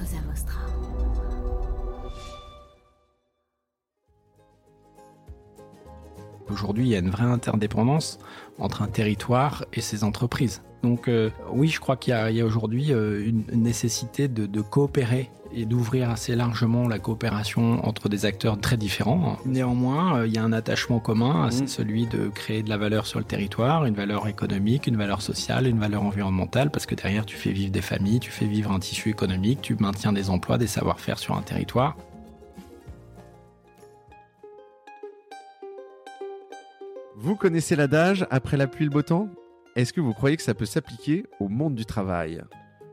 Cosa Vostra. Aujourd'hui, il y a une vraie interdépendance entre un territoire et ses entreprises. Donc euh, oui, je crois qu'il y a, aujourd'hui euh, une nécessité de, de coopérer et d'ouvrir assez largement la coopération entre des acteurs très différents. Néanmoins, euh, il y a un attachement commun, c'est celui de créer de la valeur sur le territoire, une valeur économique, une valeur sociale, une valeur environnementale, parce que derrière, tu fais vivre des familles, tu fais vivre un tissu économique, tu maintiens des emplois, des savoir-faire sur un territoire. Vous connaissez l'adage après la pluie le beau temps? Est-ce que vous croyez que ça peut s'appliquer au monde du travail?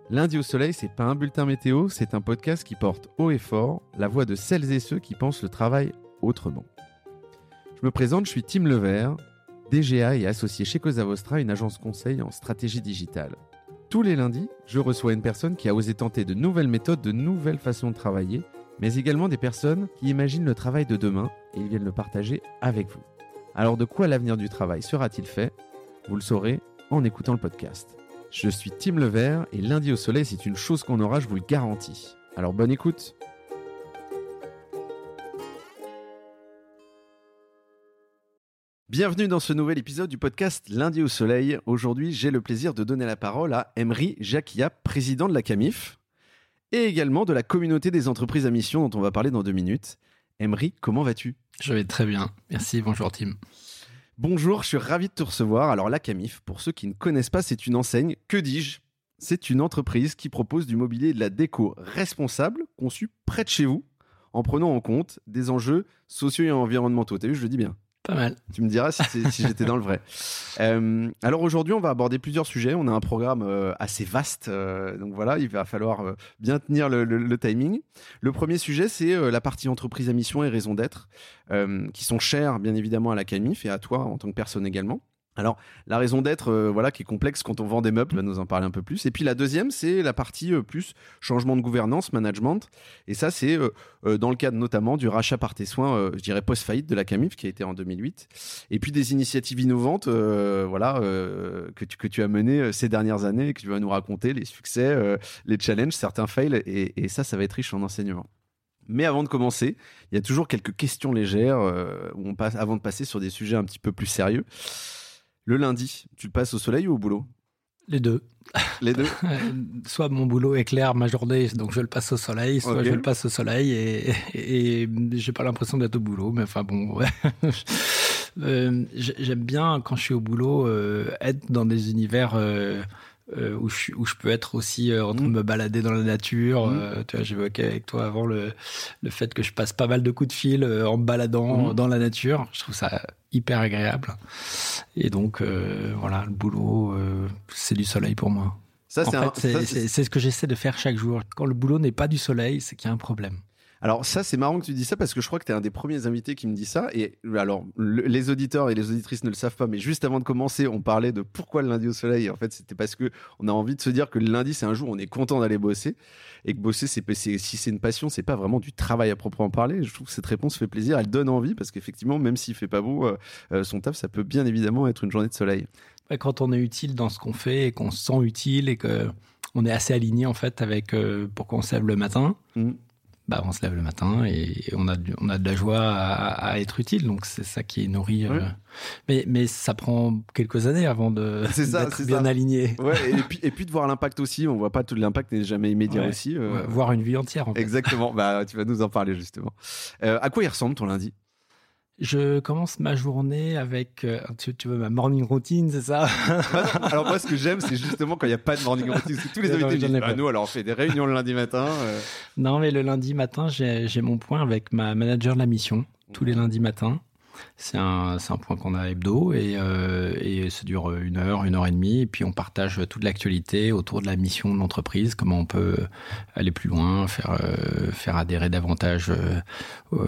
Lundi au soleil, c'est pas un bulletin météo, c'est un podcast qui porte haut et fort la voix de celles et ceux qui pensent le travail autrement. Je me présente, je suis Tim Levert, DGA et associé chez Cosa Vostra, une agence conseil en stratégie digitale. Tous les lundis, je reçois une personne qui a osé tenter de nouvelles méthodes, de nouvelles façons de travailler, mais également des personnes qui imaginent le travail de demain et ils viennent le partager avec vous. Alors de quoi l'avenir du travail sera-t-il fait? Vous le saurez en écoutant le podcast. Je suis Tim Levert et lundi au soleil, c'est une chose qu'on aura, je vous le garantis. Alors bonne écoute Bienvenue dans ce nouvel épisode du podcast Lundi au soleil. Aujourd'hui, j'ai le plaisir de donner la parole à Emery Jacquia, président de la CAMIF, et également de la communauté des entreprises à mission dont on va parler dans deux minutes. Emery, comment vas-tu? Je vais très bien. Merci, bonjour Tim. Bonjour, je suis ravi de te recevoir. Alors la Camif, pour ceux qui ne connaissent pas, c'est une enseigne, que dis-je? C'est une entreprise qui propose du mobilier et de la déco responsable, conçu près de chez vous, en prenant en compte des enjeux sociaux et environnementaux. T'as vu, je le dis bien. Pas mal. Tu me diras si, j'étais dans le vrai. Euh, alors aujourd'hui, on va aborder plusieurs sujets. On a un programme euh, assez vaste, euh, donc voilà, il va falloir bien tenir le, le- le timing. Le premier sujet, c'est la partie entreprise à mission et raison d'être, qui sont chères bien évidemment à la CAMIF et à toi en tant que personne également. Alors la raison d'être, euh, voilà, qui est complexe quand on vend des meubles, tu vas nous en parler un peu plus. Et puis la deuxième, c'est la partie euh, plus changement de gouvernance, management. Et ça, c'est euh, dans le cadre notamment du rachat par tes soins, je dirais post-faillite de la CAMIF, qui a été en 2008. Et puis des initiatives innovantes, voilà, que, tu, que tu as menées ces dernières années et que tu vas nous raconter, les succès, les challenges, certains fails. Et, ça, ça va être riche en enseignements. Mais avant de commencer, il y a toujours quelques questions légères où on passe, avant de passer sur des sujets un petit peu plus sérieux. Le lundi, tu le passes au soleil ou au boulot? Les deux. Les deux? Soit mon boulot éclaire ma journée, donc je le passe au soleil, soit je le passe au soleil et, et, et j'ai pas l'impression d'être au boulot, mais enfin bon, ouais. Euh, j'ai- J'aime bien quand je suis au boulot euh, être dans des univers euh, euh, où, je, suis- où je peux être aussi euh, en train de me balader dans la nature. Mhm. Euh, tu vois, j'évoquais avec toi avant le, le fait que je passe pas mal de coups de fil en me baladant Mhm. dans la nature. Je trouve ça hyper agréable. Et donc voilà, le boulot, c'est du soleil pour moi. Ça, c'est un- ce que j'essaie de faire chaque jour. Quand le boulot n'est pas du soleil, c'est qu'il y a un problème. Alors ça, c'est marrant que tu dis ça parce que je crois que tu es un des premiers invités qui me dit ça. Et alors, le- les auditeurs et les auditrices ne le savent pas, mais juste avant de commencer, on parlait de pourquoi le lundi au soleil. Et en fait, c'était parce que on a envie de se dire que le lundi, c'est un jour où on est content d'aller bosser et que bosser, c'est si c'est une passion, c'est pas vraiment du travail à proprement parler. Je trouve que cette réponse fait plaisir, elle donne envie parce qu'effectivement, même s'il fait pas beau, euh, son taf, ça peut bien évidemment être une journée de soleil. Quand on est utile dans ce qu'on fait et qu'on se sent utile et que on est assez aligné en fait avec euh, pourquoi on se lève le matin, Mhm. Bah on se lève le matin et on a on a de la joie à, à être utile. Donc c'est ça qui nourrit. euh, Ouais. Mais mais ça prend quelques années avant de d'être bien ça. aligné. Ouais, et puis, et puis de voir l'impact aussi. On voit pas tout l'impact n'est jamais immédiat Ouais. aussi. euh, Voir une vie entière. En fait. Exactement. bah, tu vas nous en parler justement. Euh, à quoi il ressemble ton lundi? Je commence ma journée avec euh, tu, tu veux ma morning routine, c'est ça? Bah non, Alors moi, ce que j'aime, c'est justement quand il n'y a pas de morning routine. Parce que tous les invités disent, bah, pas. nous, alors on fait des réunions le lundi matin. euh. Non, mais le lundi matin, j'ai j'ai mon point avec ma manager de la mission, tous les lundis matins. C'est un, un point qu'on a hebdo et, euh, et ça dure une heure, une heure et demie. Et puis on partage toute l'actualité autour de la mission de l'entreprise, comment on peut aller plus loin, faire, euh, faire adhérer davantage euh,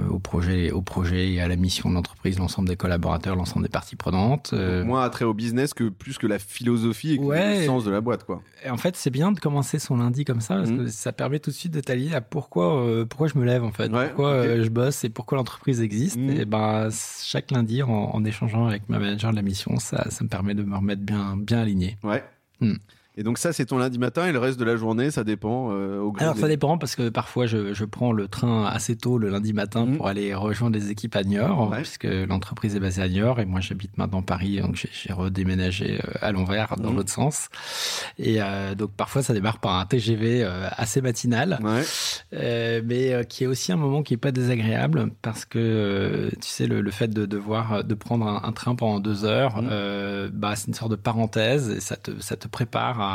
au projet, au projet et à la mission de l'entreprise, l'ensemble des collaborateurs, l'ensemble des parties prenantes. Moins attrait au business que plus que la philosophie et que Ouais. le sens de la boîte, quoi. Et en fait, c'est bien de commencer son lundi comme ça parce Mhm. que ça permet tout de suite de t'allier à pourquoi pourquoi je me lève en fait, Ouais, pourquoi je bosse et pourquoi l'entreprise existe. Mhm. Et ben chaque lundi, en, en échangeant avec ma manager de la mission, ça, ça me permet de me remettre bien bien aligné. Ouais. Hmm. Et donc ça, c'est ton lundi matin et le reste de la journée, ça dépend euh, au Alors ça dépend parce que parfois je, je, prends le train assez tôt le lundi matin mmh. pour aller rejoindre les équipes à Niort, puisque l'entreprise est basée à Niort et moi j'habite maintenant Paris, donc j'ai redéménagé euh, à l'envers dans mmh. l'autre sens. Et euh, donc parfois ça démarre par un TGV euh, assez matinal, ouais. mais qui est aussi un moment qui est pas désagréable parce que tu sais le, le, fait de devoir de prendre un, un train pendant deux heures, mmh. bah c'est une sorte de parenthèse et ça te ça te prépare à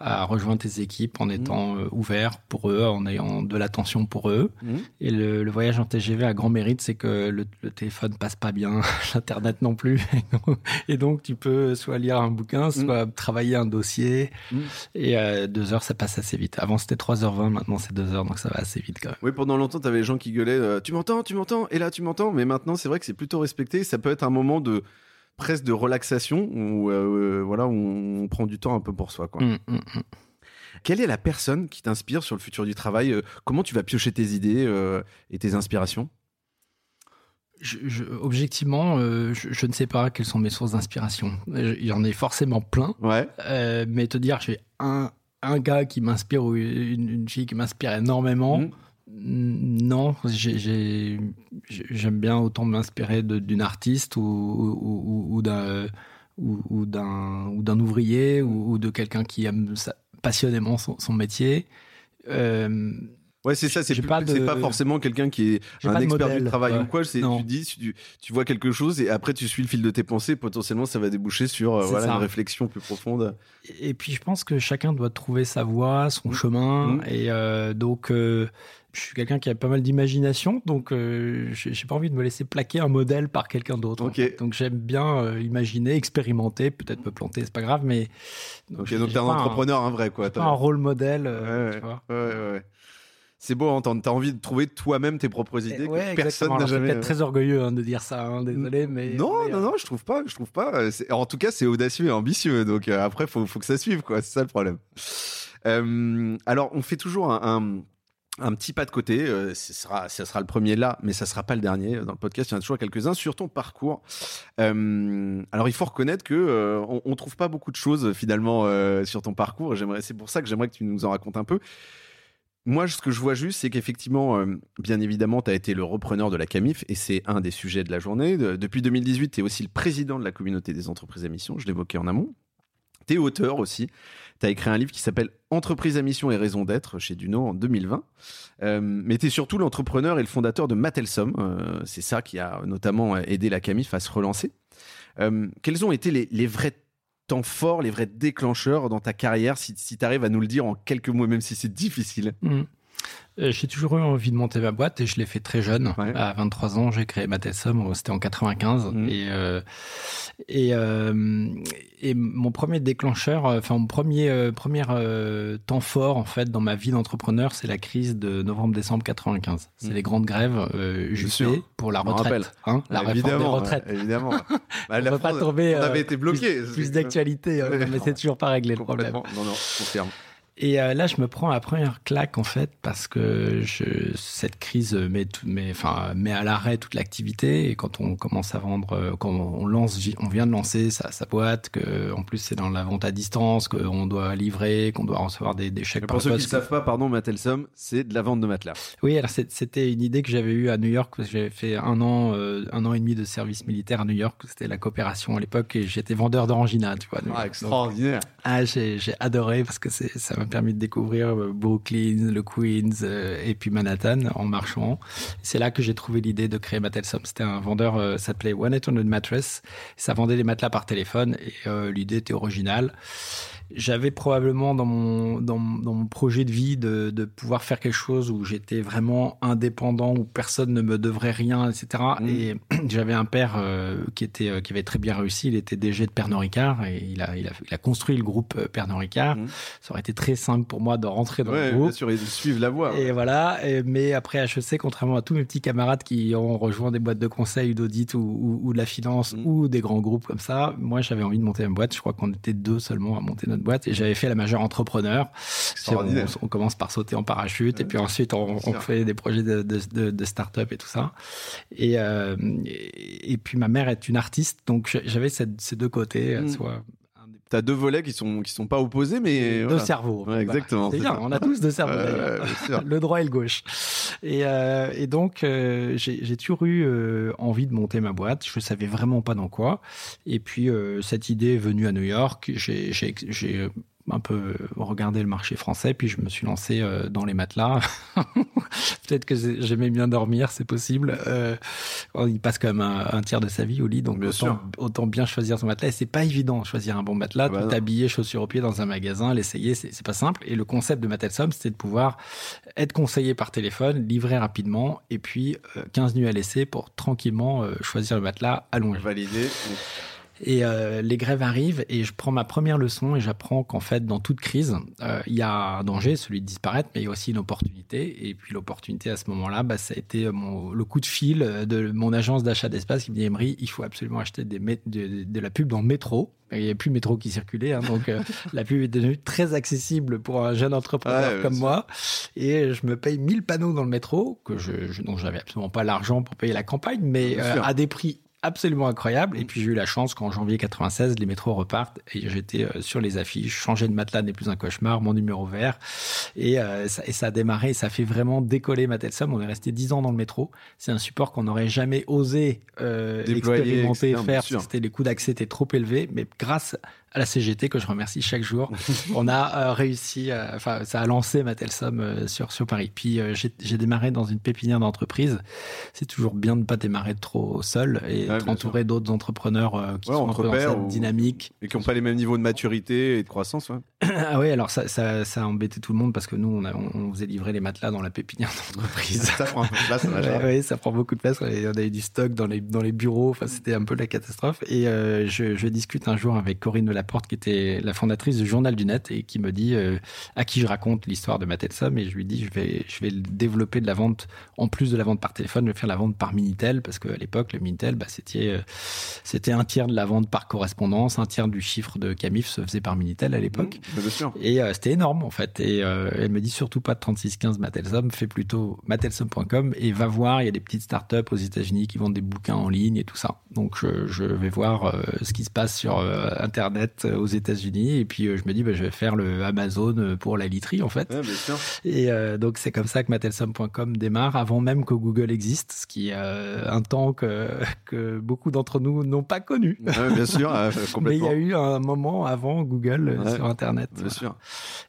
à rejoindre tes équipes en mmh. étant euh, ouvert pour eux, en ayant de l'attention pour eux. Mmh. Et le, le, voyage en TGV a grand mérite, c'est que le, le, téléphone passe pas bien, l'internet non plus, et donc tu peux soit lire un bouquin, mmh. soit travailler un dossier. Et euh, deux heures, ça passe assez vite. Avant c'était 3h20, maintenant c'est deux heures, donc ça va assez vite quand même. Oui, pendant longtemps, tu avais les gens qui gueulaient euh, Tu m'entends, tu m'entends? Et là, tu m'entends Mais maintenant, c'est vrai que c'est plutôt respecté. Ça peut être un moment de presque de relaxation où, euh, voilà, où on prend du temps un peu pour soi. Quoi. Mmh, mmh, mmh. Quelle est la personne qui t'inspire sur le futur du travail euh, Comment tu vas piocher tes idées euh, et tes inspirations? Je, je, objectivement, euh, je, je, ne sais pas quelles sont mes sources d'inspiration. Il y en a forcément plein. Ouais. Euh, mais te dire, j'ai un, un gars qui m'inspire ou une, une, fille qui m'inspire énormément. Mmh. Non, j'aime bien autant m'inspirer d'une artiste ou, ou, ou d'un ou, d'un ouvrier ou, de quelqu'un qui aime passionnément son, son métier. Euh, Ouais, c'est ça, c'est pas, de... pas forcément quelqu'un qui est un expert du travail ouais. ou quoi. C'est tu dis, tu, tu, vois quelque chose et après tu suis le fil de tes pensées. Potentiellement, ça va déboucher sur euh, voilà, une réflexion plus profonde. Et puis, je pense que chacun doit trouver sa voie, son mmh. chemin. Mmh. Et euh, donc, euh, je suis quelqu'un qui a pas mal d'imagination, donc euh, j'ai pas envie de me laisser plaquer un modèle par quelqu'un d'autre. Okay. Donc j'aime bien euh, imaginer, expérimenter, peut-être me planter, c'est pas grave, mais. Donc, donc t'es un entrepreneur, un, un vrai quoi. Pas un rôle modèle. Euh, ouais, c'est beau à entendre. T'as envie de trouver toi-même tes propres idées. Ouais, que personne n'a jamais. peut-être très orgueilleux hein, de dire ça. Hein, désolé, mais non, mais, non, non, je trouve pas. Je trouve pas. En tout cas, c'est audacieux et ambitieux. Donc euh, après, faut, faut que ça suive, quoi. C'est ça le problème. Euh, alors, on fait toujours un, un un petit pas de côté, euh, ce sera, ça sera le premier là, mais ça sera pas le dernier. Dans le podcast, il y en a toujours quelques-uns sur ton parcours. Euh, alors, il faut reconnaître que euh, on, on, trouve pas beaucoup de choses finalement euh, sur ton parcours. J'aimerais, c'est pour ça que j'aimerais que tu nous en racontes un peu. Moi, ce que je vois juste, c'est qu'effectivement, bien évidemment, tu as été le repreneur de la CAMIF et c'est un des sujets de la journée. De, depuis 2018, tu es aussi le président de la communauté des entreprises à mission, je l'évoquais en amont. Tu es auteur aussi. Tu as écrit un livre qui s'appelle Entreprise à mission et raison d'être chez Duno en 2020. Euh, mais tu es surtout l'entrepreneur et le fondateur de Matelsom. Euh, c'est ça qui a notamment aidé la CAMIF à se relancer. Euh, quels ont été les, vrais temps forts, les vrais déclencheurs dans ta carrière, si, si tu arrives à nous le dire en quelques mots, même si c'est difficile? Mmh. Euh, j'ai toujours eu envie de monter ma boîte et je l'ai fait très jeune. Ouais. À 23 ans, j'ai créé Matelsom, c'était en 95. Mmh. Et, euh, et, euh, et mon premier déclencheur, enfin mon premier, euh, premier temps fort en fait dans ma vie d'entrepreneur, c'est la crise de novembre-décembre 95. C'est mmh. les grandes grèves euh, pour la retraite. Hein, la bah, réforme des retraites. Évidemment. bah, on ne pas tomber. On avait été bloqué. Plus, plus d'actualité, hein, mais c'est toujours pas réglé le problème. Non, non, confirme. Et euh, là, je me prends la première claque en fait parce que je, cette crise met, tout, met, enfin, met à l'arrêt toute l'activité. Et quand on commence à vendre, euh, quand on lance, on vient de lancer sa, sa boîte, que en plus c'est dans la vente à distance, qu'on doit livrer, qu'on doit recevoir des, des chèques. Mais pour ceux qui ne savent pas, pardon, Matelsom, c'est de la vente de matelas. Oui, alors c'était une idée que j'avais eue à New York. J'avais fait un an, euh, un an et demi de service militaire à New York. C'était la coopération à l'époque et j'étais vendeur d'orangina, tu vois. Ah, extraordinaire. Donc, ah, j'ai adoré parce que ça m'a permis de découvrir Brooklyn, le Queens euh, et puis Manhattan en marchant. C'est là que j'ai trouvé l'idée de créer Matelsom. C'était un vendeur, euh, ça s'appelait 1-800 Mattress. Ça vendait des matelas par téléphone et euh, l'idée était originale j'avais probablement dans mon, dans, dans, mon projet de vie de, de pouvoir faire quelque chose où j'étais vraiment indépendant, où personne ne me devrait rien, etc. Mmh. Et j'avais un père euh, qui, était, euh, qui avait très bien réussi, il était DG de Pernod Ricard et il a, il a, il a construit le groupe euh, Pernod Ricard. Mmh. Ça aurait été très simple pour moi de rentrer dans ouais, le groupe. Bien sûr, et de suivre la voie. Et voilà. Et, mais après HEC, contrairement à tous mes petits camarades qui ont rejoint des boîtes de conseil, d'audit ou, ou, ou, de la finance mmh. ou des grands groupes comme ça, moi j'avais envie de monter une boîte. Je crois qu'on était deux seulement à monter notre boîte et j'avais fait la majeure entrepreneur. On, on, commence par sauter en parachute et puis ensuite on, on fait des projets de, de, de, de start-up et tout ça. Et, euh, et, et, puis ma mère est une artiste, donc j'avais ces deux côtés, mmh. soit as deux volets qui sont qui sont pas opposés, mais deux cerveaux. exactement. c'est bien. On a tous deux cerveaux le droit et le gauche. Et, euh, et donc euh, j'ai toujours eu euh, envie de monter ma boîte. Je savais vraiment pas dans quoi. Et puis cette idée est venue à New York. J'ai un peu regardé le marché français, puis je me suis lancé euh, dans les matelas. Peut-être que j'aimais bien dormir, c'est possible. Euh, il passe quand même un, tiers de sa vie au lit, donc autant, autant, bien choisir son matelas. Et c'est pas évident choisir un bon matelas, bah tout habillé, chaussures aux pieds dans un magasin, l'essayer, c'est pas simple. Et le concept de Matelsom, c'était de pouvoir être conseillé par téléphone, livrer rapidement, et puis 15 euh, nuits à laisser pour tranquillement choisir le matelas allongé. Validé. Et euh, les grèves arrivent et je prends ma première leçon et j'apprends qu'en fait, dans toute crise, euh, il y a un danger, celui de disparaître, mais il y a aussi une opportunité. Et puis l'opportunité à ce moment-là, bah, ça a été mon, le coup de fil de mon agence d'achat d'espace qui me dit Emery, il faut absolument acheter des de, de, la pub dans le métro. Il n'y a plus de métro qui circulait, hein, donc euh, la pub est devenue très accessible pour un jeune entrepreneur comme moi. Et je me paye 1000 panneaux dans le métro, que je, je dont j'avais absolument pas l'argent pour payer la campagne, mais à des prix absolument incroyable. Et puis j'ai eu la chance qu'en janvier 96, les métros repartent et j'étais euh, sur les affiches. Changer de matelas n'est plus un cauchemar, mon numéro vert. Et, euh, ça, et ça a démarré, ça a fait vraiment décoller Matelsom. On est resté 10 ans dans le métro. C'est un support qu'on n'aurait jamais osé euh, expérimenter, faire. C'était les coûts d'accès étaient trop élevés. Mais grâce à la CGT que je remercie chaque jour. On a euh, réussi, euh, enfin, ça a lancé Matelsom euh, sur, sur Paris. Puis j'ai démarré dans une pépinière d'entreprise. C'est toujours bien de ne pas démarrer trop seul et ouais, entouré d'autres entrepreneurs qui sont un peu dans cette dynamique. Et qui n'ont pas les mêmes niveaux de maturité et de croissance. ah oui, alors ça, ça, ça, a embêté tout le monde parce que nous, on, a, on, faisait livrer les matelas dans la pépinière d'entreprise. ça prend un peu de place. oui, ça prend beaucoup de place. On avait du stock dans les, dans les bureaux. Enfin, c'était un peu la catastrophe. Et je, je discute un jour avec Corinne Porte, qui était la fondatrice du Journal du Net et qui me dit euh, à qui je raconte l'histoire de Matetsom et je lui dis je vais je vais développer de la vente en plus de la vente par téléphone, je vais faire la vente par Minitel parce qu'à l'époque le Minitel bah, c'était euh, c'était un tiers de la vente par correspondance, un tiers du chiffre de Camif se faisait par Minitel à l'époque. Mmh, et euh, c'était énorme en fait et elle me dit surtout pas de 3615 Matelsom, fais plutôt matelsom.com et va voir, il y a des petites startups aux États-Unis qui vendent des bouquins en ligne et tout ça. Donc je, je vais voir ce qui se passe sur internet euh, aux États-Unis. Et puis euh, je me dis, bah, je vais faire le Amazon euh, pour la literie en fait. Et donc c'est comme ça que Matelsom.com démarre avant même que Google existe, ce qui est un temps que, que beaucoup d'entre nous n'ont pas connu. bien sûr, Mais il y a eu un moment avant Google sur Internet. Bien sûr.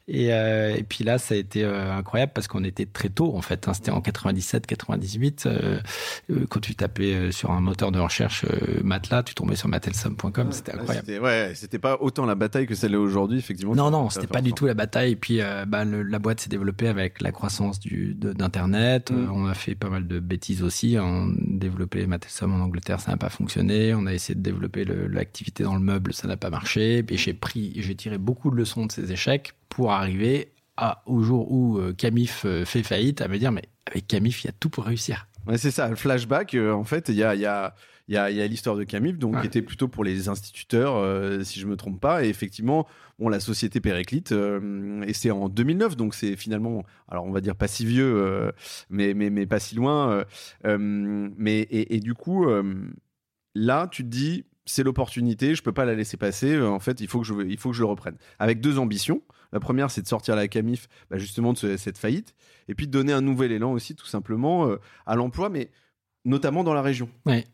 Et, et, puis là, ça a été incroyable parce qu'on était très tôt en fait. Hein. C'était en 97, 98. quand tu tapais sur un moteur de recherche matelas, tu tombais sur Matelsom.com. C'était incroyable. Ouais, c'était pas autant la bataille que celle aujourd'hui, effectivement. Non, non, c'était pas du tout la bataille. Et puis, euh, bah, la boîte s'est développée avec la croissance du, d'Internet. Mm. Euh, on a fait pas mal de bêtises aussi. On a développé Mathesom en Angleterre, ça n'a pas fonctionné. On a essayé de développer l'activité dans le meuble, ça n'a pas marché. Et j'ai pris, j'ai tiré beaucoup de leçons de ces échecs pour arriver à, au jour où euh, Camif fait faillite, à me dire, mais avec Camif, il y a tout pour réussir. Ouais, c'est ça, le flashback, en fait, il y a, y a il y a, y a l'histoire de Camille, donc qui était plutôt pour les instituteurs, euh, si je me trompe pas. Et effectivement, bon, la société Périclite, euh, et c'est en 2009, donc c'est finalement, alors on va dire pas si vieux, euh, mais, mais, mais pas si loin. mais et, et, du coup, là, tu te dis, c'est l'opportunité, je peux pas la laisser passer. En fait, il faut que je, il faut que je le reprenne. Avec deux ambitions. La première, c'est de sortir la Camif, bah, justement de cette faillite, et puis de donner un nouvel élan aussi, tout simplement, à l'emploi, mais notamment dans la région. Ouais.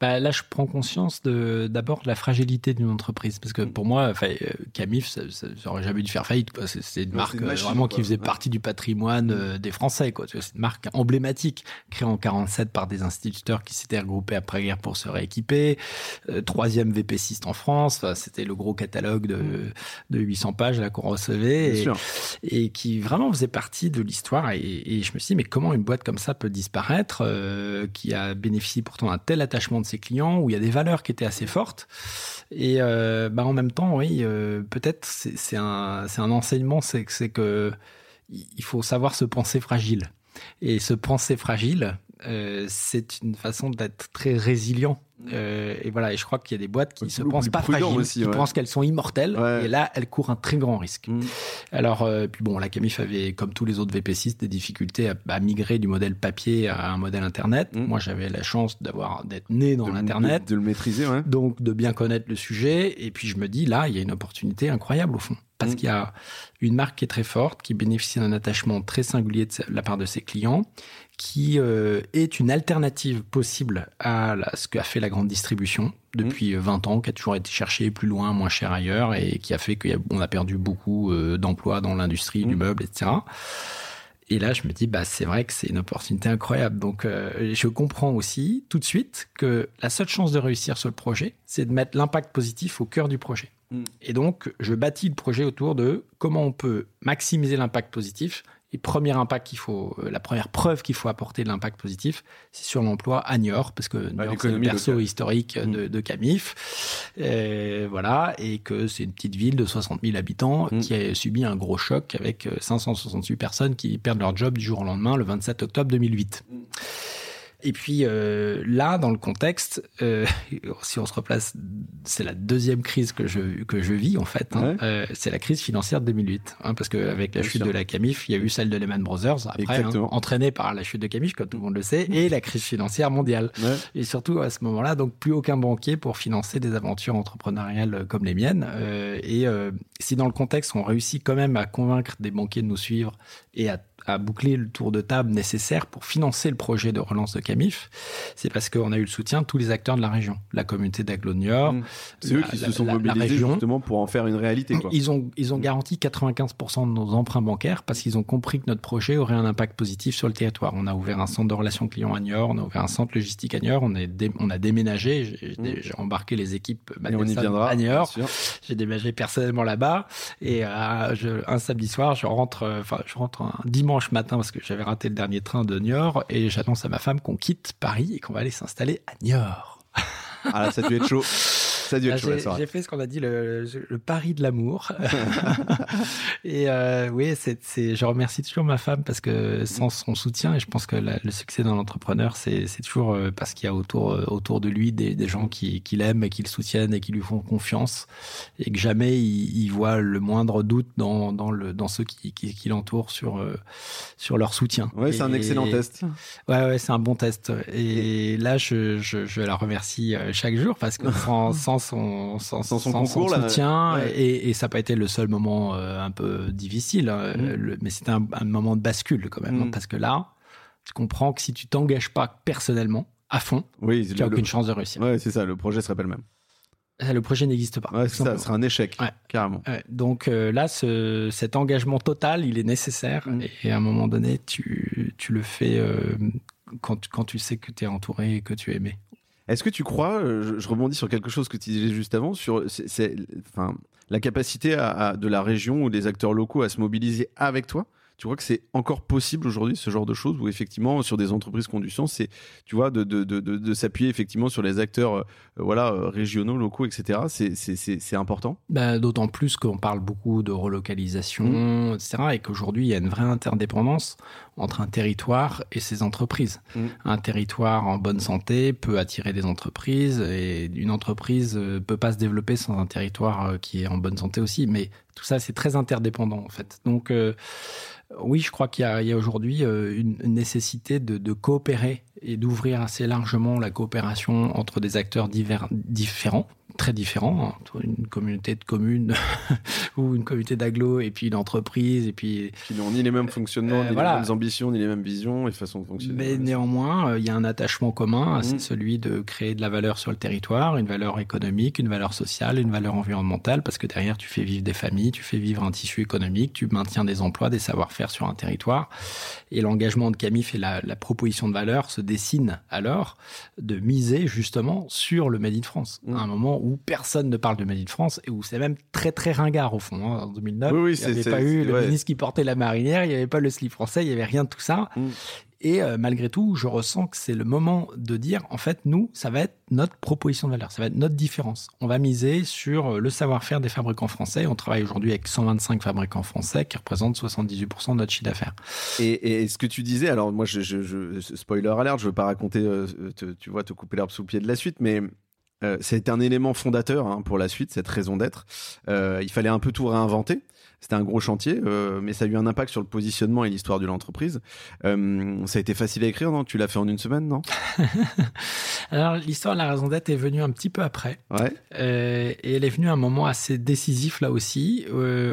Bah, là, je prends conscience de d'abord de la fragilité d'une entreprise. Parce que pour moi, enfin, euh, Camif, ça, ça, aurait jamais dû faire faillite. C'est une marque euh, vraiment qui faisait partie du patrimoine mm. euh, des Français. C'est une marque emblématique, créée en 47 par des instituteurs qui s'étaient regroupés après-guerre pour se rééquiper. troisième VP6 en France. C'était le gros catalogue de, mm. de 800 pages là qu'on recevait. Et, et, qui vraiment faisait partie de l'histoire. Et, et, je me suis dit, mais comment une boîte comme ça peut disparaître, qui a bénéficié pourtant d'un tel de ses clients, où il y a des valeurs qui étaient assez fortes. Et euh, bah en même temps, oui, euh, peut-être c'est un, un enseignement, c'est que il faut savoir se penser fragile. Et se penser fragile, c'est une façon d'être très résilient euh, et voilà, et je crois qu'il y a des boîtes qui se pensent pas fragiles, aussi, qui pensent qu'elles sont immortelles, et là, elles courent un très grand risque. Mm. Alors, euh, puis bon, la Camif avait, comme tous les autres VP6, des difficultés à, migrer du modèle papier à un modèle Internet. Mm. Moi, j'avais la chance d'avoir d'être né dans l'Internet, de, le maîtriser, ouais. donc de bien connaître le sujet. Et puis je me dis, là, il y a une opportunité incroyable au fond, parce mm. qu'il y a une marque qui est très forte, qui bénéficie d'un attachement très singulier de la part de ses clients, qui euh, est une alternative possible à ce qu'a fait la grande distribution depuis 20 mmh. ans, qui a toujours été cherché plus loin, moins cher ailleurs, et qui a fait qu'on a, perdu beaucoup euh, d'emplois dans l'industrie du mmh. meuble, etc. Et là, je me dis, bah, c'est vrai que c'est une opportunité incroyable. Donc, euh, je comprends aussi tout de suite que la seule chance de réussir sur le projet, c'est de mettre l'impact positif au cœur du projet. Mmh. Et donc, je bâtis le projet autour de comment on peut maximiser l'impact positif et premier impact qu'il faut, euh, la première preuve qu'il faut apporter de l'impact positif, c'est sur l'emploi à Niort, parce que bah, c'est le berceau historique de, mm. de, Camif, et voilà, et que c'est une petite ville de 60 000 habitants mm. qui a subi un gros choc avec 568 euh, personnes qui perdent leur job du jour au lendemain, le 27 octobre 2008. Et puis euh, là, dans le contexte, euh, si on se replace, c'est la deuxième crise que je que je vis en fait. Hein, euh, c'est la crise financière de 2008, hein, parce qu'avec la chute de la Camif, il y a eu celle de Lehman Brothers après, hein, entraînée par la chute de Camif, comme tout le monde le sait, et la crise financière mondiale. Et surtout à ce moment-là, donc plus aucun banquier pour financer des aventures entrepreneuriales comme les miennes. et si dans le contexte, on réussit quand même à convaincre des banquiers de nous suivre et à à boucler le tour de table nécessaire pour financer le projet de relance de Camif, c'est parce qu'on a eu le soutien de tous les acteurs de la région, la communauté d'Aglo-Niort. Mmh. C'est eux qui se sont mobilisés justement pour en faire une réalité. Quoi. Ils ont ils ont garanti 95% de nos emprunts bancaires parce qu'ils ont compris que notre projet aurait un impact positif sur le territoire. On a ouvert un centre de relations clients à Niort, on a ouvert un centre logistique à Niort, on, est on a déménagé, j'ai mmh. embarqué les équipes et on y viendra, à Niort. J'ai déménagé personnellement là-bas et euh, je, un samedi soir, je rentre, euh, enfin je rentre un dimanche dimanche matin parce que j'avais raté le dernier train de Niort et j'annonce à ma femme qu'on quitte Paris et qu'on va aller s'installer à Niort. Ah là, ça a dû être chaud. J'ai fait ce qu'on a dit le, le pari de l'amour. et euh, oui, c'est, je remercie toujours ma femme parce que sans son soutien, et je pense que le succès d'un entrepreneur, c'est, toujours euh, parce qu'il y a autour, euh, autour de lui des, des gens qui, qui l'aiment et qui le soutiennent et qui lui font confiance et que jamais il, il voit le moindre doute dans, dans, le, dans ceux qui, qui, qui l'entourent sur, sur leur soutien. Oui, c'est un excellent test. Ouais, ouais, c'est un bon test. Et là, je, je, je la remercie chaque jour parce que sans, sans son, sans, son, concours, soutien. Et, et, ça n'a pas été le seul moment euh, un peu difficile, hein, mm. mais c'était un, moment de bascule quand même. Hein, mm. parce que là, tu comprends que si tu t'engages pas personnellement, à fond, oui, tu n'as aucune chance de réussir. Ouais, c'est ça, le projet serait pas le même. Le projet n'existe pas. Ouais, ça, sera un échec, carrément. donc euh, là, ce, cet engagement total, il est nécessaire. Mm. Et à un moment donné, tu, tu le fais euh, quand, quand tu sais que tu es entouré et que tu es aimé. Est-ce que tu crois, euh, je, rebondis sur quelque chose que tu disais juste avant, sur la capacité de la région ou des acteurs locaux à se mobiliser avec toi? Tu vois que c'est encore possible aujourd'hui ce genre de choses où effectivement sur des entreprises sens, c'est tu vois de, de, de, de s'appuyer effectivement sur les acteurs euh, voilà euh, régionaux, locaux, etc. C'est important? Bah, D'autant plus qu'on parle beaucoup de relocalisation, mmh. etc. Et qu'aujourd'hui il y a une vraie interdépendance entre un territoire et ses entreprises. Mmh. Un territoire en bonne santé peut attirer des entreprises et une entreprise euh, peut pas se développer sans un territoire qui est en bonne santé aussi. Mais tout ça c'est très interdépendant en fait. Donc oui, je crois qu'il y a, aujourd'hui euh, une nécessité de, coopérer et d'ouvrir assez largement la coopération entre des acteurs divers, différents très différents, hein. une communauté de communes ou une communauté d'agglo et puis une entreprise et puis qui n'ont ni les mêmes fonctionnements, euh, ni les mêmes ambitions, ni les mêmes visions et façons de fonctionner. Mais néanmoins, euh, il y a un attachement commun, c'est mmh. celui de créer de la valeur sur le territoire, une valeur économique, une valeur sociale, une valeur environnementale, parce que derrière tu fais vivre des familles, tu fais vivre un tissu économique, tu maintiens des emplois, des savoir-faire sur un territoire. Et l'engagement de Camif et la, la proposition de valeur se dessine alors de miser justement sur le Made in France, mmh. à un moment où personne ne parle de Made in France et où c'est même très très ringard au fond. Hein, en 2009, il n'y avait pas eu le ministre qui portait la marinière, il n'y avait pas le slip français, il n'y avait rien de tout ça. Mm. Et euh, malgré tout, je ressens que c'est le moment de dire, en fait, nous, ça va être notre proposition de valeur, ça va être notre différence. On va miser sur euh, le savoir-faire des fabricants français. On travaille aujourd'hui avec 125 fabricants français qui représentent 78% de notre chiffre d'affaires. Et, ce que tu disais, alors moi, je, je, spoiler alert, je veux pas raconter, euh, tu vois, te couper l'herbe sous le pied de la suite, mais c'est un élément fondateur hein, pour la suite, cette raison d'être. il fallait un peu tout réinventer. C'était un gros chantier, euh, mais ça a eu un impact sur le positionnement et l'histoire de l'entreprise. Euh, ça a été facile à écrire, non? Tu l'as fait en une semaine, non? Alors, l'histoire de la raison d'être est venue un petit peu après. Ouais. Euh, et elle est venue à un moment assez décisif, là aussi,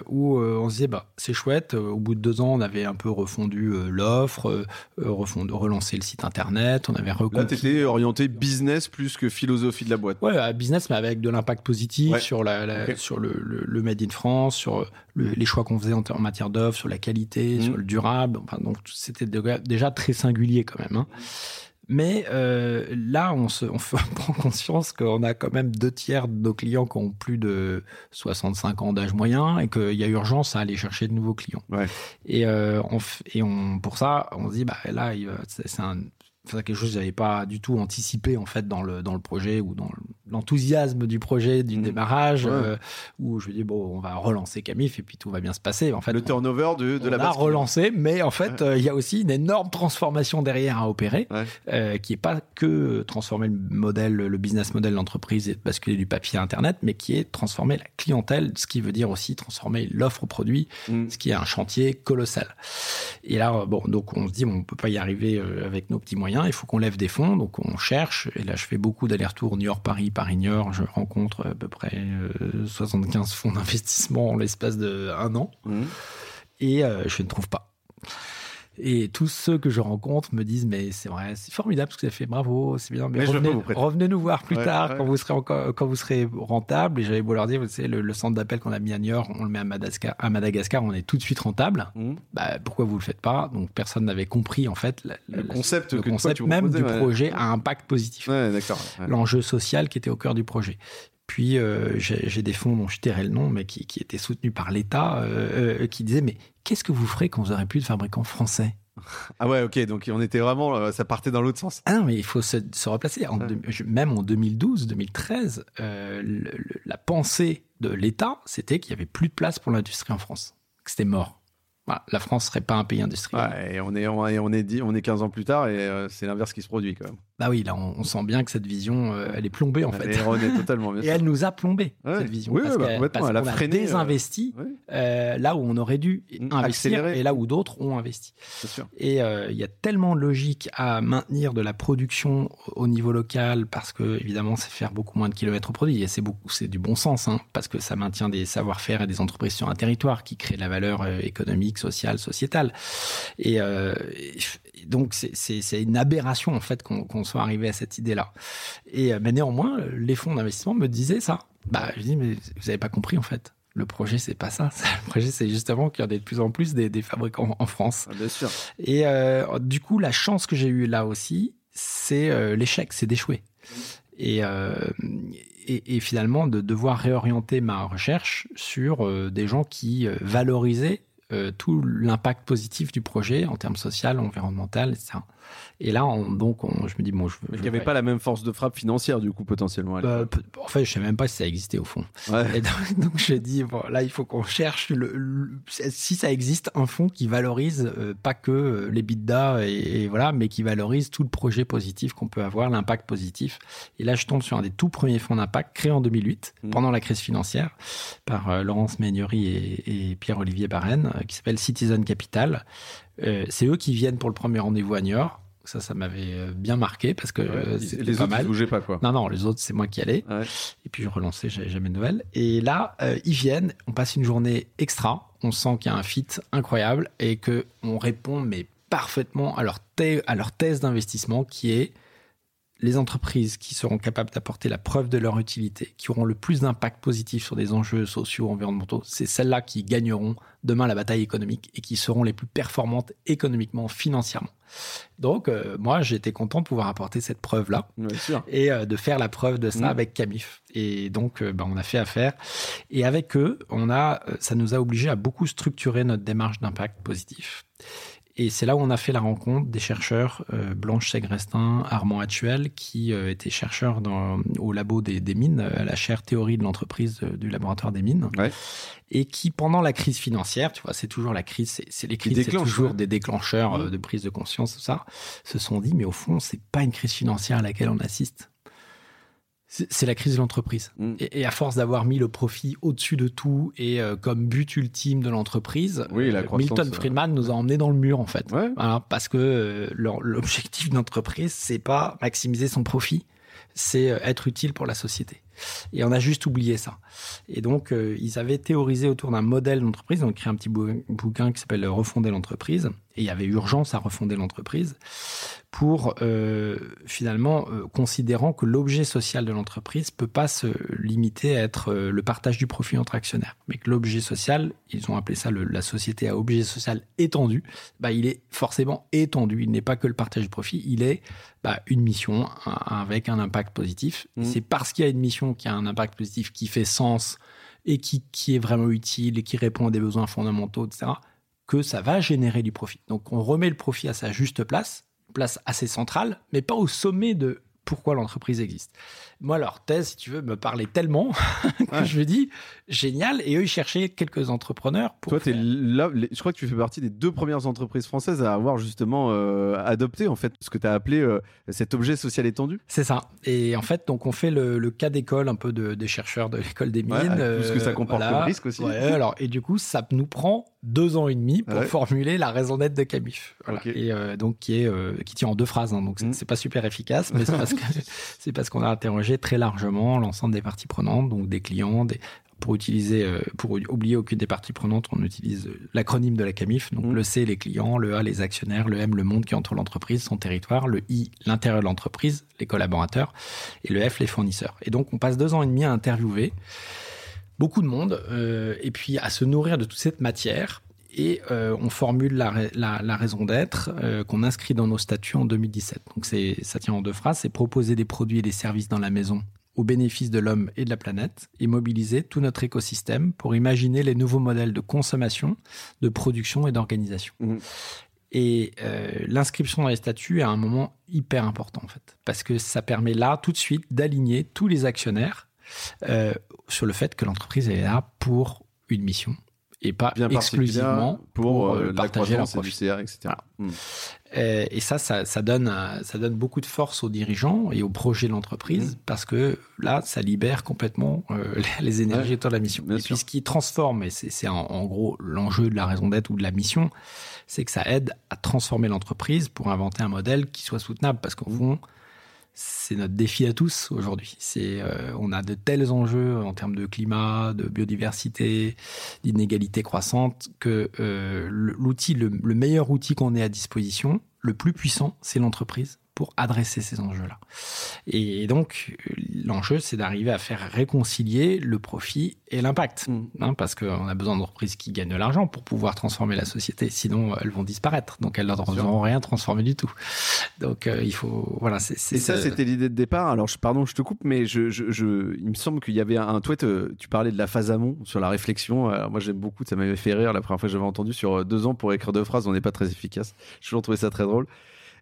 où on se disait, bah, c'est chouette. Au bout de deux ans, on avait un peu refondu l'offre, relancé le site internet, on avait Là, tu étais orienté business plus que philosophie de la boîte. Ouais, business, mais avec de l'impact positif sur, la, sur le, le, Made in France, sur les choix qu'on faisait en, matière d'offres, sur la qualité, mmh. sur le durable. Enfin, donc c'était déjà très singulier quand même. Hein. Mais euh, là, on, se, on, prend conscience qu'on a quand même deux tiers de nos clients qui ont plus de 65 ans d'âge moyen et qu'il y a urgence à aller chercher de nouveaux clients. Ouais. Et, euh, on, et on, pour ça, on se dit, bah, là, c'est un, quelque chose que j'avais pas du tout anticipé en fait dans le dans le projet ou dans l'enthousiasme du projet du mmh. démarrage euh, où je me dis bon on va relancer Camif et puis tout va bien se passer en fait. Le turnover de, de on la a relancé mais en fait euh, il y a aussi une énorme transformation derrière à opérer euh, qui est pas que transformer le modèle le business model de l'entreprise et basculer du papier à internet mais qui est transformer la clientèle ce qui veut dire aussi transformer l'offre produit mmh. ce qui est un chantier colossal. Et là bon donc on se dit bon, on peut pas y arriver avec nos petits moyens il faut qu'on lève des fonds, donc on cherche. Et là, je fais beaucoup d'allers-retours Niort-Paris, Paris-Niort. Je rencontre à peu près 75 euh, fonds d'investissement en l'espace d'un an. Mmh. Et euh, je ne trouve pas. Et tous ceux que je rencontre me disent mais c'est vrai, c'est formidable ce que vous avez fait, bravo, c'est bien. Mais, revenez, nous voir plus tard quand vous serez encore, quand vous serez rentable. Et j'avais beau leur dire, vous savez, le, centre d'appel qu'on a mis à New York, on le met à Madagascar, à Madagascar, on est tout de suite rentable. Mmh. Bah, pourquoi vous le faites pas? Donc personne n'avait compris en fait le concept, le concept même du projet à impact positif. L'enjeu social qui était au cœur du projet. Puis euh, j'ai des fonds dont je tairai le nom, mais qui, étaient soutenus par l'État, euh, euh, qui disaient mais qu'est-ce que vous ferez quand vous aurez plus de fabricants français? Ah ouais, ok, donc on était vraiment, ça partait dans l'autre sens. Ah non, mais il faut se, replacer. même en 2012, 2013, la pensée de l'État, c'était qu'il y avait plus de place pour l'industrie en France, que c'était mort la France serait pas un pays industriel. et on est, on est, dit, on est 15 ans plus tard et c'est l'inverse qui se produit quand même. Bah oui, là, on, sent bien que cette vision, euh, elle est plombée en fait. est totalement. et elle nous a plombé cette vision. Oui, parce bah, elle a, freiné, a désinvesti euh, là où on aurait dû mm, investir et là où d'autres ont investi. Sûr. Et il y a tellement de logique à maintenir de la production au niveau local parce que évidemment, c'est faire beaucoup moins de kilomètres au produit et c'est beaucoup, c'est du bon sens hein, parce que ça maintient des savoir-faire et des entreprises sur un territoire qui créent de la valeur économique social, sociétal. Et, euh, donc c'est une aberration en fait qu'on soit arrivé à cette idée-là. Et euh, mais néanmoins, les fonds d'investissement me disaient ça. Bah, je dis mais vous n'avez pas compris en fait. Le projet, c'est pas ça. Le projet, c'est justement qu'il y en ait de plus en plus des, fabricants en France. Ah, bien sûr. Et euh, du coup, la chance que j'ai eue là aussi, c'est l'échec, c'est d'échouer. Et, et, finalement, de devoir réorienter ma recherche sur des gens qui valorisaient euh, tout l'impact positif du projet en termes social, environnemental, etc. Et là, donc, je me dis, bon, je. il n'y avait pas la même force de frappe financière, du coup, potentiellement. Bah, en fait, je ne sais même pas si ça existait au fond. Et donc, je dis, bon, là, il faut qu'on cherche le, si ça existe un fonds qui valorise euh, pas que euh, les bidas et, voilà, mais qui valorise tout le projet positif qu'on peut avoir, l'impact positif. Et là, je tombe sur un des tout premiers fonds d'impact créés en 2008, mmh. pendant la crise financière, par euh, Laurence Meignery et, et Pierre-Olivier Barren, qui s'appelle Citizen Capital. C'est eux qui viennent pour le premier rendez-vous à New York. Ça, ça m'avait euh, bien marqué parce que euh, les pas autres, mal. bougeaient pas quoi. Non, non, les autres, c'est moi qui allais. Et puis je relançais, j'avais jamais de nouvelles. Et là, euh, ils viennent, on passe une journée extra. On sent qu'il y a un fit incroyable et que on répond mais parfaitement à leur, à leur thèse d'investissement qui est les entreprises qui seront capables d'apporter la preuve de leur utilité, qui auront le plus d'impact positif sur des enjeux sociaux, environnementaux, c'est celles-là qui gagneront demain la bataille économique et qui seront les plus performantes économiquement, financièrement. Donc, euh, moi, j'étais content de pouvoir apporter cette preuve-là et euh, de faire la preuve de ça mmh. avec Camif. Et donc, euh, ben, on a fait affaire. Et avec eux, on a, ça nous a obligé à beaucoup structurer notre démarche d'impact positif. Et c'est là où on a fait la rencontre des chercheurs euh, Blanche Segrestin, Armand Actuel, qui euh, étaient chercheurs dans, au labo des, mines, à la chaire théorie de l'entreprise du laboratoire des mines, et qui, pendant la crise financière, tu vois, c'est toujours la crise, c'est les crises, c'est toujours des déclencheurs mmh. de prise de conscience, tout ça, se sont dit, mais au fond, c'est pas une crise financière à laquelle on assiste c'est la crise de l'entreprise. Mm. Et, à force d'avoir mis le profit au-dessus de tout et euh, comme but ultime de l'entreprise, euh, Milton euh, Friedman nous a emmenés dans le mur en fait. parce que l'objectif d'une entreprise, c'est pas maximiser son profit, c'est être utile pour la société. Et on a juste oublié ça. Et donc, ils avaient théorisé autour d'un modèle d'entreprise. Ils ont écrit un petit bouquin qui s'appelle Refonder l'entreprise. Et il y avait urgence à refonder l'entreprise pour euh, finalement euh, considérant que l'objet social de l'entreprise peut pas se limiter à être euh, le partage du profit entre actionnaires, mais que l'objet social, ils ont appelé ça la société à objet social étendu, bah, il est forcément étendu. Il n'est pas que le partage du profit, il est bah, une mission avec un impact positif. Mmh. C'est parce qu'il y a une mission qui a un impact positif qui fait sens et qui, qui est vraiment utile et qui répond à des besoins fondamentaux, etc., que ça va générer du profit. Donc on remet le profit à sa juste place place assez centrale, mais pas au sommet de pourquoi l'entreprise existe. Moi, leur thèse, si tu veux, me parlait tellement que je me dis, génial. Et eux, ils cherchaient quelques entrepreneurs. Pour Toi, es là, je crois que tu fais partie des deux premières entreprises françaises à avoir justement euh, adopté, en fait, ce que tu as appelé euh, cet objet social étendu. C'est ça. Et en fait, donc, on fait le, cas d'école un peu de, des chercheurs de l'école des mines. tout ce que ça comporte comme risque aussi. alors, et du coup, ça nous prend deux ans et demi pour formuler la raison d'être de Camif. Et euh, donc qui est euh, qui tient en deux phrases. Hein. donc mm. c'est pas super efficace, mais c'est parce que c'est parce qu'on a interrogé très largement l'ensemble des parties prenantes, donc des clients, des pour utiliser, euh, pour oublier aucune des parties prenantes, on utilise l'acronyme de la CAMIF. Donc mm. le C, les clients, le A, les actionnaires, le M, le monde qui entoure l'entreprise, son territoire, le I, l'intérieur de l'entreprise, les collaborateurs, et le F, les fournisseurs. Et donc on passe deux ans et demi à interviewer beaucoup de monde, euh, et puis à se nourrir de toute cette matière. Et euh, on formule la, la, raison d'être euh, qu'on inscrit dans nos statuts en 2017. Donc c'est, ça tient en deux phrases, c'est proposer des produits et des services dans la maison au bénéfice de l'homme et de la planète et mobiliser tout notre écosystème pour imaginer les nouveaux modèles de consommation, de production et d'organisation. Mmh. Et l'inscription dans les statuts est un moment hyper important en fait, parce que ça permet là tout de suite d'aligner tous les actionnaires euh, sur le fait que l'entreprise est là pour une mission et pas exclusivement pour, euh, partager la profit. CR, etc. Et, ça, ça, donne, ça donne beaucoup de force aux dirigeants et aux projets de l'entreprise hmm. parce que là, ça libère complètement euh, les énergies autour de la mission. et puis, ce qui transforme, et c'est en, gros l'enjeu de la raison d'être ou de la mission, c'est que ça aide à transformer l'entreprise pour inventer un modèle qui soit soutenable parce qu'au fond, c'est notre défi à tous aujourd'hui. C'est, euh, on a de tels enjeux en termes de climat, de biodiversité, d'inégalité croissante que euh, l'outil, le, meilleur outil qu'on ait à disposition, le plus puissant, c'est l'entreprise pour adresser ces enjeux-là. Et donc, l'enjeu, c'est d'arriver à faire réconcilier le profit et l'impact, mm. hein, parce qu'on a besoin d'entreprises qui gagnent de l'argent pour pouvoir transformer la société, sinon elles vont disparaître, donc elles n'auront rien transformé du tout. Donc, euh, il faut, voilà, c'est. Et ça, c'était l'idée de départ. Alors, je, pardon, je te coupe, mais je, je, il me semble qu'il y avait un tweet. Tu parlais de la phase amont sur la réflexion. moi, j'aime beaucoup. Ça m'avait fait rire la première fois que j'avais entendu sur deux ans pour écrire deux phrases. On n'est pas très efficace. J'ai toujours trouvé ça très drôle.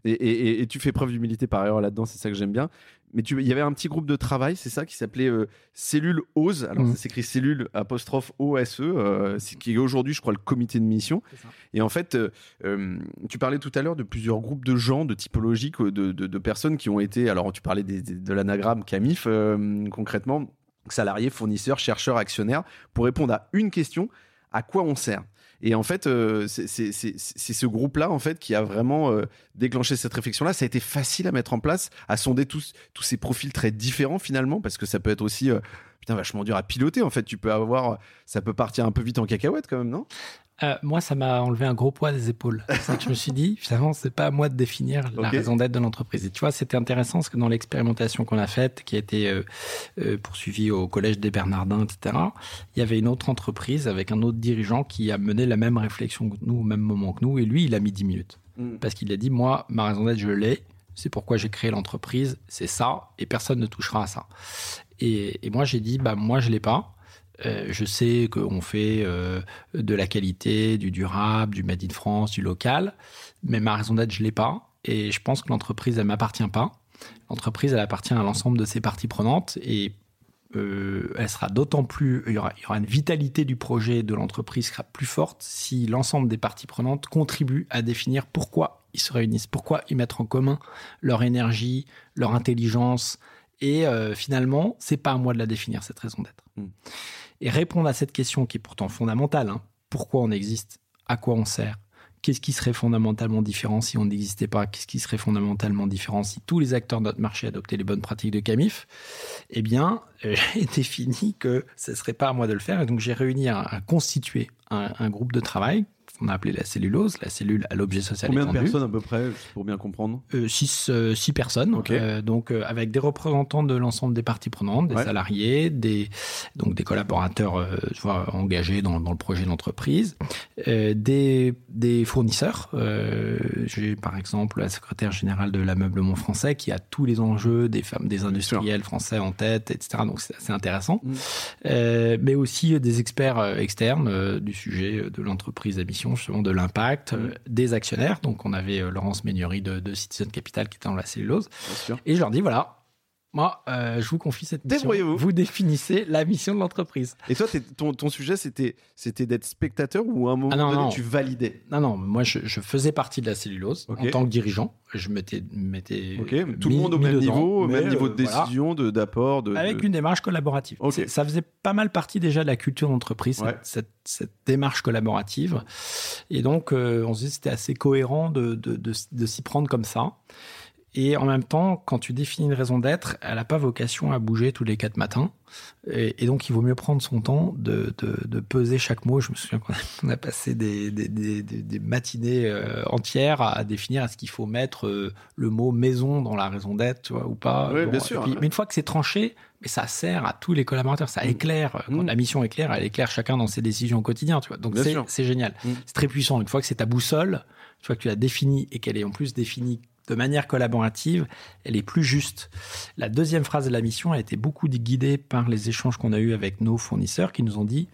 Et, tu fais preuve d'humilité par ailleurs là-dedans, c'est ça que j'aime bien. Mais il y avait un petit groupe de travail, c'est ça, qui s'appelait euh, Cellule OSE. Alors, mmh. ça s'écrit Cellule apostrophe OSE, euh, qui est aujourd'hui, je crois, le comité de mission. Et en fait, euh, tu parlais tout à l'heure de plusieurs groupes de gens, de typologiques, de, de, personnes qui ont été. Alors, tu parlais de l'anagramme CAMIF, concrètement, salariés, fournisseurs, chercheurs, actionnaires, pour répondre à une question à quoi on sert? Et en fait, euh, c'est ce groupe-là en fait qui a vraiment euh, déclenché cette réflexion-là. Ça a été facile à mettre en place, à sonder tous tous ces profils très différents finalement, parce que ça peut être aussi euh, putain vachement dur à piloter. En fait, tu peux avoir, ça peut partir un peu vite en cacahuète quand même, non? Euh, moi, ça m'a enlevé un gros poids des épaules. je me suis dit, finalement, c'est pas à moi de définir la raison d'être de l'entreprise. Et tu vois, c'était intéressant parce que dans l'expérimentation qu'on a faite, qui a été euh, euh, poursuivie au collège des Bernardins, etc., il y avait une autre entreprise avec un autre dirigeant qui a mené la même réflexion que nous au même moment que nous. Et lui, il a mis 10 minutes. Mm. Parce qu'il a dit, moi, ma raison d'être, je l'ai. C'est pourquoi j'ai créé l'entreprise. C'est ça. Et personne ne touchera à ça. Et, et moi, j'ai dit, bah, moi, je l'ai pas. Euh, je sais qu'on fait euh, de la qualité, du durable, du made in France, du local, mais ma raison d'être, je l'ai pas. Et je pense que l'entreprise, elle m'appartient pas. L'entreprise, elle appartient à l'ensemble de ses parties prenantes et euh, elle sera d'autant plus, il y, aura, une vitalité du projet de l'entreprise sera plus forte si l'ensemble des parties prenantes contribuent à définir pourquoi ils se réunissent, pourquoi ils mettent en commun leur énergie, leur intelligence. Et euh, finalement, c'est pas à moi de la définir cette raison d'être. Mm. Et répondre à cette question qui est pourtant fondamentale, hein, pourquoi on existe, à quoi on sert, qu'est-ce qui serait fondamentalement différent si on n'existait pas? Qu'est-ce qui serait fondamentalement différent si tous les acteurs de notre marché adoptaient les bonnes pratiques de Camif? Eh bien, j'ai défini que ce ne serait pas à moi de le faire. Et donc, j'ai réuni à, constituer un, groupe de travail qu'on a appelé la cellulose, la cellule à l'objet social Combien étendu. de personnes à peu près, pour bien comprendre? Euh, six, euh, six personnes, okay. euh, donc avec des représentants de l'ensemble des parties prenantes, des ouais. salariés, des donc des collaborateurs vois, engagés dans, dans le projet d'entreprise, des, des fournisseurs. J'ai par exemple la secrétaire générale de l'ameublement français qui a tous les enjeux des femmes, des industriels français en tête, etc. Donc c'est assez intéressant. Mm. mais aussi des experts externes du sujet de l'entreprise à mission justement de l'impact Mmh. euh, des actionnaires. Donc on avait euh, Laurence Méniori de, de, Citizen Capital qui était dans la cellulose. Et je leur dis voilà. Moi, euh, je vous confie cette mission. Vous. vous définissez la mission de l'entreprise. Et toi, ton, ton, sujet, c'était, c'était d'être spectateur ou à un moment ah non, donné, non. tu validais? Non, non, moi, je, je, faisais partie de la cellulose okay. en tant que dirigeant. Je m'étais. m'étais okay. Tout le monde au même dedans, niveau, au même niveau de décision, voilà. de, d'apport. De, Avec de... une démarche collaborative. Okay. Ça faisait pas mal partie déjà de la culture d'entreprise, ouais. cette, cette, cette, démarche collaborative. Et donc, euh, on se dit que c'était assez cohérent de, de, de, de s'y prendre comme ça. Et en même temps, quand tu définis une raison d'être, elle n'a pas vocation à bouger tous les quatre matins. Et, et, donc, il vaut mieux prendre son temps de, de, de peser chaque mot. Je me souviens qu'on a, a, passé des, des, des, des matinées euh, entières à, à, définir est-ce qu'il faut mettre euh, le mot maison dans la raison d'être, ou pas. Oui, bon, bien sûr. Puis, mais une fois que c'est tranché, mais ça sert à tous les collaborateurs, ça éclaire. Mmh. Quand la mission est claire, elle éclaire chacun dans ses décisions au quotidien, tu vois. Donc, c'est génial. Mmh. C'est très puissant. Une fois que c'est ta boussole, une fois que tu l'as définie et qu'elle est en plus définie de manière collaborative, elle est plus juste. La deuxième phrase de la mission a été beaucoup guidée par les échanges qu'on a eus avec nos fournisseurs qui nous ont dit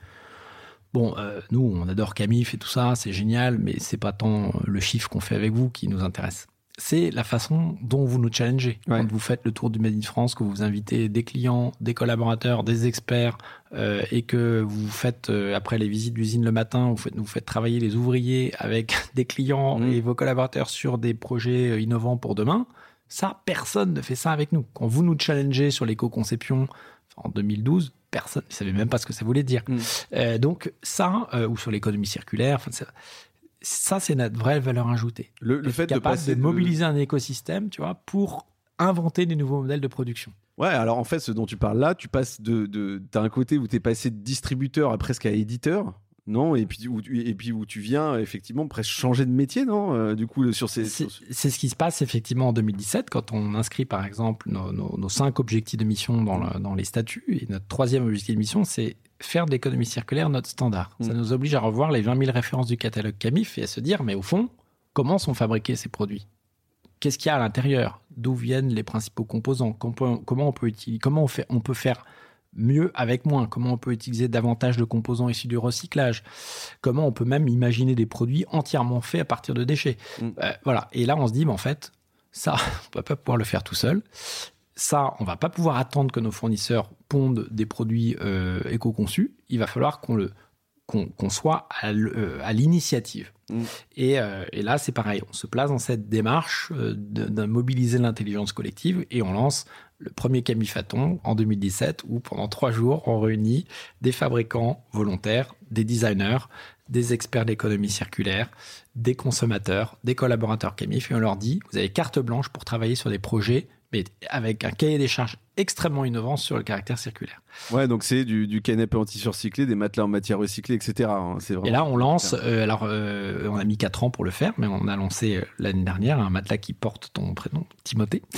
Bon, euh, nous, on adore Camif et tout ça, c'est génial, mais c'est pas tant le chiffre qu'on fait avec vous qui nous intéresse. C'est la façon dont vous nous challengez. Ouais. Quand vous faites le tour du Made in France, que vous invitez des clients, des collaborateurs, des experts, euh, et que vous faites, euh, après les visites d'usine le matin, vous faites, vous faites travailler les ouvriers avec des clients Mmh. et vos collaborateurs sur des projets euh, innovants pour demain. Ça, personne ne fait ça avec nous. Quand vous nous challengez sur l'éco-conception en 2012, personne ne savait même pas ce que ça voulait dire. Mmh. Euh, donc ça, ou sur l'économie circulaire, ça, ça c'est notre vraie valeur ajoutée. Le, le fait de, passer de mobiliser un écosystème, tu vois, pour inventer des nouveaux modèles de production. Ouais, alors en fait, ce dont tu parles là, tu passes de, de t'as un côté où tu es passé de distributeur à presque à éditeur. Non, et puis où tu, et puis où tu viens effectivement presque changer de métier, non? Euh, Du coup, sur ces. C'est ce qui se passe effectivement en 2017 quand on inscrit par exemple nos, nos, nos cinq objectifs de mission dans, le, dans les statuts. Et notre troisième objectif de mission, c'est faire de l'économie circulaire notre standard. Mmh. Ça nous oblige à revoir les 20 000 références du catalogue Camif et à se dire, mais au fond, comment sont fabriqués ces produits? Qu'est-ce qu'il y a à l'intérieur? D'où viennent les principaux composants? Comment on peut utiliser Comment on, fait, on peut faire mieux avec moins? Comment on peut utiliser davantage de composants issus du recyclage? Comment on peut même imaginer des produits entièrement faits à partir de déchets? Mmh. euh, Voilà. Et là, on se dit, mais en fait, ça, on va pas pouvoir le faire tout seul. Ça, on va pas pouvoir attendre que nos fournisseurs pondent des produits euh, éco-conçus. Il va falloir qu'on le qu'on qu soit à l'initiative. Mmh. Et, euh, et, là, c'est pareil, on se place dans cette démarche euh, de, de, mobiliser l'intelligence collective et on lance le premier Camifaton en 2017 où pendant trois jours, on réunit des fabricants volontaires, des designers, des experts d'économie circulaire, des consommateurs, des collaborateurs Camif et on leur dit, vous avez carte blanche pour travailler sur des projets mais avec un cahier des charges extrêmement innovant sur le caractère circulaire. Ouais, donc c'est du, du canapé anti-surcyclé, des matelas en matière recyclée, etc. Hein. Et là, on lance, euh, alors euh, on a mis 4 ans pour le faire, mais on a lancé euh, l'année dernière un matelas qui porte ton prénom, Timothée.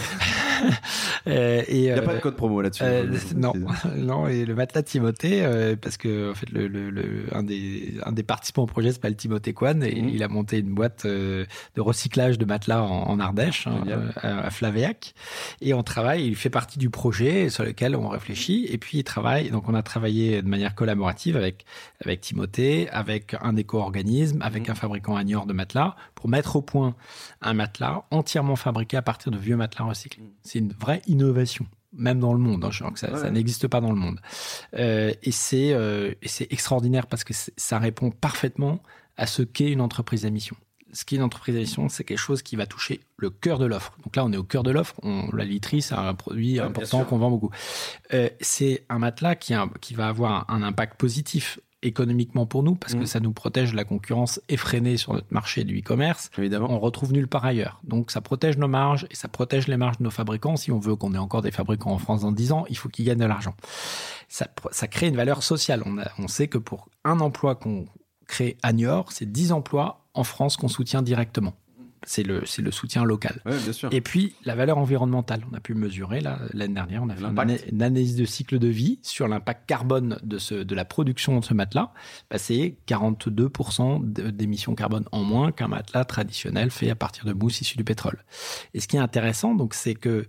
Il n'y a pas de code promo là-dessus. non, non, et le matelas Timothée, parce que en fait, le, le, le, un, des, un des participants au projet s'appelle Timothée Kwan et mmh. il a monté une boîte de recyclage de matelas en, en Ardèche, hein, à, à Flavéac. Et on travaille, il fait partie du projet sur lesquels on réfléchit et puis il travaille. Donc on a travaillé de manière collaborative avec avec Timothée, avec un éco-organisme, avec mmh. un fabricant à Niort de matelas pour mettre au point un matelas entièrement fabriqué à partir de vieux matelas recyclés. Mmh. C'est une vraie innovation même dans le monde. Hein, je crois que ça, ça n'existe pas dans le monde. Euh, et c'est euh, c'est extraordinaire parce que ça répond parfaitement à ce qu'est une entreprise à mission ce qui est une entreprise d'édition, c'est quelque chose qui va toucher le cœur de l'offre. Donc là, on est au cœur de l'offre. La literie, c'est un produit important qu'on vend beaucoup. Euh, c'est un matelas qui, qui va avoir un impact positif économiquement pour nous parce que mm. ça nous protège de la concurrence effrénée sur notre marché du e-commerce. Évidemment. On retrouve nulle part ailleurs. Donc ça protège nos marges et ça protège les marges de nos fabricants. Si on veut qu'on ait encore des fabricants en France dans 10 ans, il faut qu'ils gagnent de l'argent. Ça, ça crée une valeur sociale. On, on sait que pour un emploi qu'on crée à Niort, c'est 10 emplois en France qu'on soutient directement. C'est le, le soutien local. Et puis, la valeur environnementale. On a pu mesurer, l'année dernière, on a fait une, analyse de cycle de vie sur l'impact carbone de, ce, de la production de ce matelas. Bah, c'est 42% d'émissions carbone en moins qu'un matelas traditionnel fait à partir de mousse issue du pétrole. Et ce qui est intéressant, donc, c'est que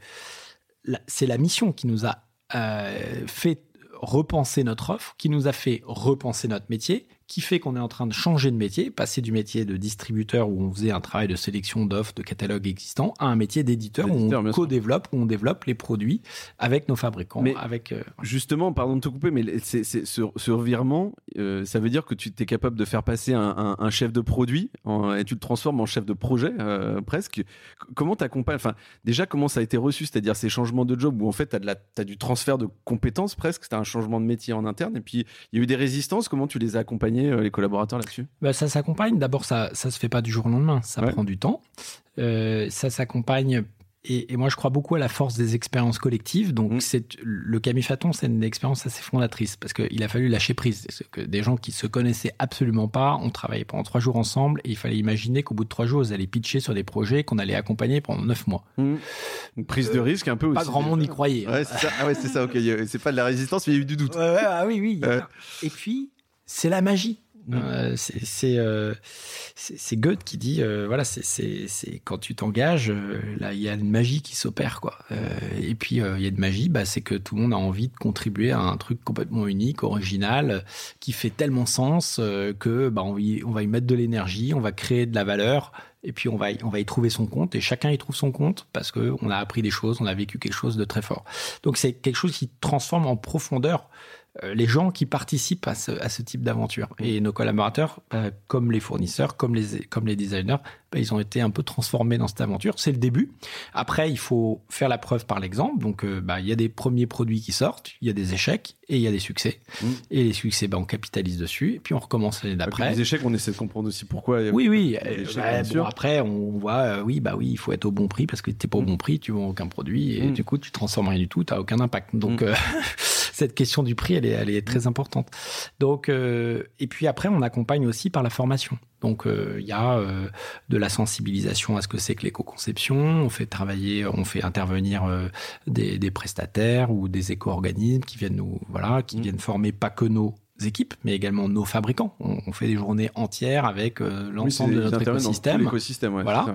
c'est la mission qui nous a euh, fait repenser notre offre, qui nous a fait repenser notre métier, qui fait qu'on est en train de changer de métier, passer du métier de distributeur où on faisait un travail de sélection d'offres, de catalogues existants, à un métier d'éditeur où on co-développe, où on développe les produits avec nos fabricants. Mais avec, euh, justement, pardon de te couper, mais c'est, ce, revirement, euh, ça veut dire que tu es capable de faire passer un, chef de produit et tu le transformes en chef de projet euh, presque. Comment t'accompagnes Enfin, déjà, comment ça a été reçu? C'est-à-dire ces changements de job où en fait tu as, as, du transfert de compétences presque, tu as un changement de métier en interne et puis il y a eu des résistances. Comment tu les as accompagnés euh, les collaborateurs là-dessus? Bah, Ça s'accompagne. D'abord, ça ne se fait pas du jour au lendemain. Ça prend du temps. Euh, ça s'accompagne et, moi, je crois beaucoup à la force des expériences collectives. Donc, mm. c'est le Camifaton, c'est une expérience assez fondatrice parce qu'il a fallu lâcher prise. Que des gens qui se connaissaient absolument pas, ont travaillé pendant trois jours ensemble et il fallait imaginer qu'au bout de trois jours, ils allaient pitcher sur des projets qu'on allait accompagner pendant neuf mois. Mm. Une prise de risque un peu pas aussi. Pas grand monde n'y croyait. Ouais, c'est ça. Ah ouais, c'est ça. Ok, c'est pas de la résistance, mais il y a eu du doute. ah oui, oui. Et puis, c'est la magie. Euh, euh, c'est Goethe qui dit euh, voilà c'est quand tu t'engages là il y a une magie qui s'opère quoi. Et puis il y a une magie bah, c'est que tout le monde a envie de contribuer à un truc complètement unique original qui fait tellement sens que bah, on, on va y mettre de l'énergie on va créer de la valeur et puis on va y, on va y trouver son compte et chacun y trouve son compte parce que on a appris des choses on a vécu quelque chose de très fort. Donc c'est quelque chose qui transforme en profondeur les gens qui participent à ce, à ce type d'aventure. Et nos collaborateurs, bah, comme les fournisseurs, comme les, comme les designers, bah, ils ont été un peu transformés dans cette aventure. C'est le début. Après, il faut faire la preuve par l'exemple. Donc, euh, bah, il y a des premiers produits qui sortent, il y a des échecs et il y a des succès. Mmh. Et les succès, bah, on capitalise dessus. Et puis, on recommence l'année d'après. Les échecs, on essaie de comprendre aussi pourquoi. oui, oui. Euh, bon, après, on voit, oui, bah oui, il faut être au bon prix parce que tu n'es pas au mmh. bon prix, tu vends aucun produit et mmh. du coup, tu transformes rien du tout, tu n'as aucun impact. Donc, cette question du prix, elle est, elle est très importante. Donc, euh, et puis après, on accompagne aussi par la formation. Donc, euh, il y a euh, de la sensibilisation à ce que c'est que l'éco-conception. On fait travailler, on fait intervenir des, des, prestataires ou des éco-organismes qui viennent nous, voilà, qui mmh. viennent former pas que nos équipes, mais également nos fabricants. On, fait des journées entières avec euh, l'ensemble de notre écosystème. voilà.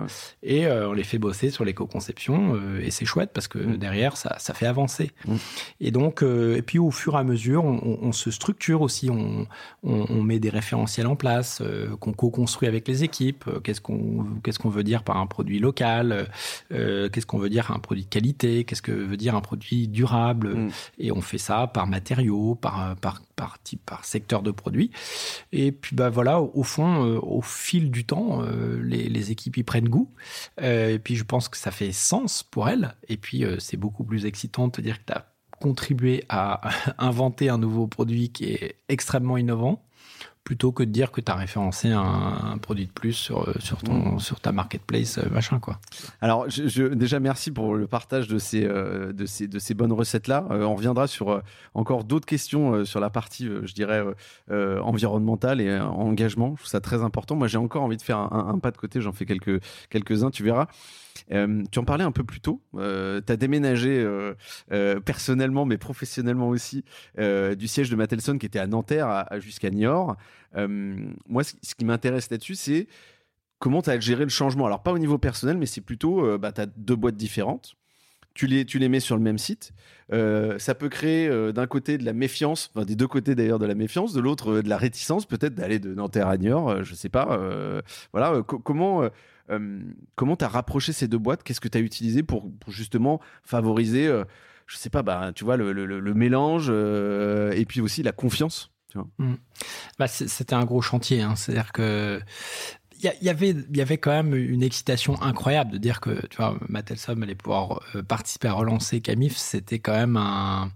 Et euh, on les fait bosser sur l'éco-conception euh, et c'est chouette parce que mm. derrière ça, ça fait avancer. Mm. Et donc, et puis au fur et à mesure, on, on se structure aussi. On, on, met des référentiels en place qu'on co-construit avec les équipes. Qu'est-ce qu'on qu'est-ce qu'on veut dire par un produit local? Qu'est-ce qu'on veut dire un produit de qualité? Qu'est-ce que veut dire un produit durable? Mm. Et on fait ça par matériaux, par par par type par secteur de produits. Et puis bah voilà, au fond, euh, au fil du temps, euh, les, équipes y prennent goût. Euh, et puis je pense que ça fait sens pour elles. Et puis c'est beaucoup plus excitant de te dire que tu as contribué à inventer un nouveau produit qui est extrêmement innovant plutôt que de dire que tu as référencé un, produit de plus sur, euh, sur, ton, mm. sur ta marketplace, euh, machin, quoi. Alors, je, déjà, merci pour le partage de ces, euh, de ces, de ces bonnes recettes-là. on reviendra sur encore d'autres questions sur la partie, je dirais, environnementale et engagement. Je trouve ça très important. Moi, j'ai encore envie de faire un, un pas de côté. J'en fais quelques, quelques-uns, tu verras. Euh, tu en parlais un peu plus tôt. Euh, tu as déménagé euh, personnellement, mais professionnellement aussi, du siège de Matelson qui était à Nanterre jusqu'à Niort. moi, ce, qui m'intéresse là-dessus, c'est comment tu as géré le changement. Alors, pas au niveau personnel, mais c'est plutôt, bah, tu as deux boîtes différentes. Tu les, tu les mets sur le même site. Euh, ça peut créer euh, d'un côté de la méfiance, enfin des deux côtés d'ailleurs de la méfiance, de l'autre euh, de la réticence peut-être d'aller de Nanterre à Niort, je sais pas. voilà, comment comment t'as rapproché ces deux boîtes? Qu'est-ce que tu as utilisé pour, justement favoriser, je sais pas, bah, tu vois, le, le, le mélange et puis aussi la confiance Mmh. Bah, c'était un gros chantier. Hein. C'est-à-dire que il y, avait, il y avait quand même une excitation incroyable de dire que tu vois, Mattelsom allait pouvoir euh, participer à relancer Camif. C'était quand même un.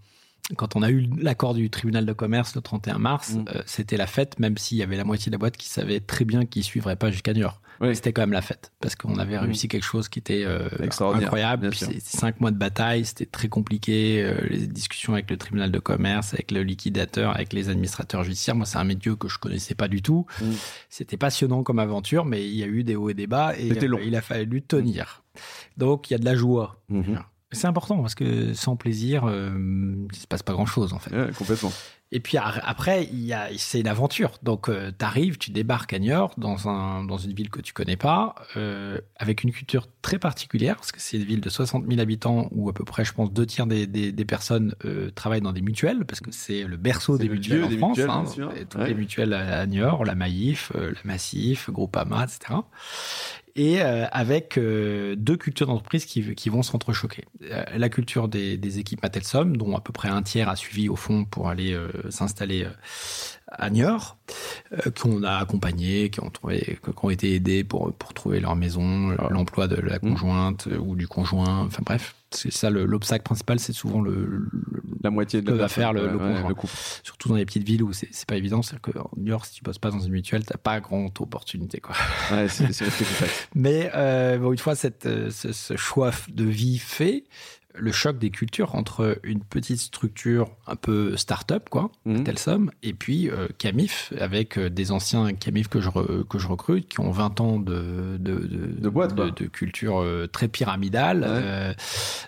Quand on a eu l'accord du tribunal de commerce le 31 mars, mmh. euh, c'était la fête, même s'il y avait la moitié de la boîte qui savait très bien qu'il suivrait pas jusqu'à New York. C'était quand même la fête parce qu'on avait réussi quelque chose qui était euh, incroyable. Cinq mois de bataille, c'était très compliqué. Euh, les discussions avec le tribunal de commerce, avec le liquidateur, avec les administrateurs judiciaires. Moi, c'est un métier que je connaissais pas du tout. Mm. C'était passionnant comme aventure, mais il y a eu des hauts et des bas et euh, il a fallu tenir. Donc, il y a de la joie. Mm-hmm. C'est important parce que sans plaisir, il se passe pas grand chose en fait. complètement. Et puis après, il y a, c'est une aventure. Donc, euh, tu arrives, tu débarques à Niort, dans, un, dans une ville que tu connais pas, euh, avec une culture très particulière, parce que c'est une ville de 60 000 habitants où à peu près, je pense, deux tiers des, des, personnes euh, travaillent dans des mutuelles, parce que c'est le berceau des mutuelles en France. Mutuelles, hein, toutes les mutuelles à Niort, la Maïf, la Massif, Groupama, etc et euh, avec euh, deux cultures d'entreprise qui, qui, vont s'entrechoquer. Euh, la culture des, des, équipes Matelsom, dont à peu près un tiers a suivi au fond pour aller s'installer à Niort, qu'on a accompagnés, qui ont, trouvé, qui ont été aidés pour, pour trouver leur maison, l'emploi de la mmh. conjointe ou du conjoint, enfin bref c'est ça l'obstacle principal, c'est souvent le, la moitié de que va faire le, couple. Surtout dans les petites villes où c'est pas évident, c'est-à-dire qu'en New York, si tu bosses pas dans une mutuelle, t'as pas grande opportunité, quoi. Ouais, c'est Mais euh, bon, une fois cette, euh, ce, ce, choix de vie fait, le choc des cultures entre une petite structure un peu start-up, quoi, mmh. telle somme, et puis euh, Camif, avec euh, des anciens Camif que je, que je recrute, qui ont 20 ans de, de, de, boîte, de, culture euh, très pyramidale,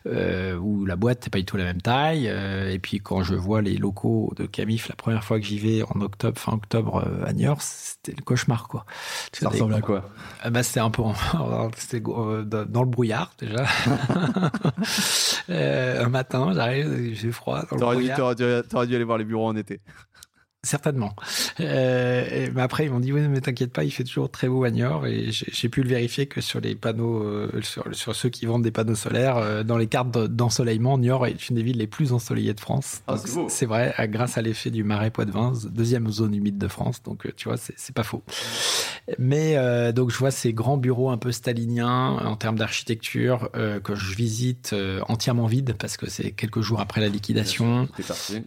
où la boîte n'est pas du tout la même taille. et puis quand je vois les locaux de Camif, la première fois que j'y vais en octobre, fin octobre à Niort, c'était le cauchemar, quoi. Ça ressemble à quoi bah, C'était un peu c'était dans le brouillard, déjà. Euh, un matin, j'arrive, j'ai froid. T'aurais dû, dû, aller voir les bureaux en été. Certainement. Euh, mais après, ils m'ont dit oui, mais t'inquiète pas, il fait toujours très beau à Niort et j'ai pu le vérifier que sur les panneaux, euh, sur, sur, ceux qui vendent des panneaux solaires, euh, dans les cartes d'ensoleillement, Niort est une des villes les plus ensoleillées de France. Ah, c'est vrai, grâce à l'effet du marais Poitevin, deuxième zone humide de France. Donc, tu vois, c'est pas faux. Mais donc, je vois ces grands bureaux un peu staliniens en termes d'architecture que je visite entièrement vides parce que c'est quelques jours après la liquidation.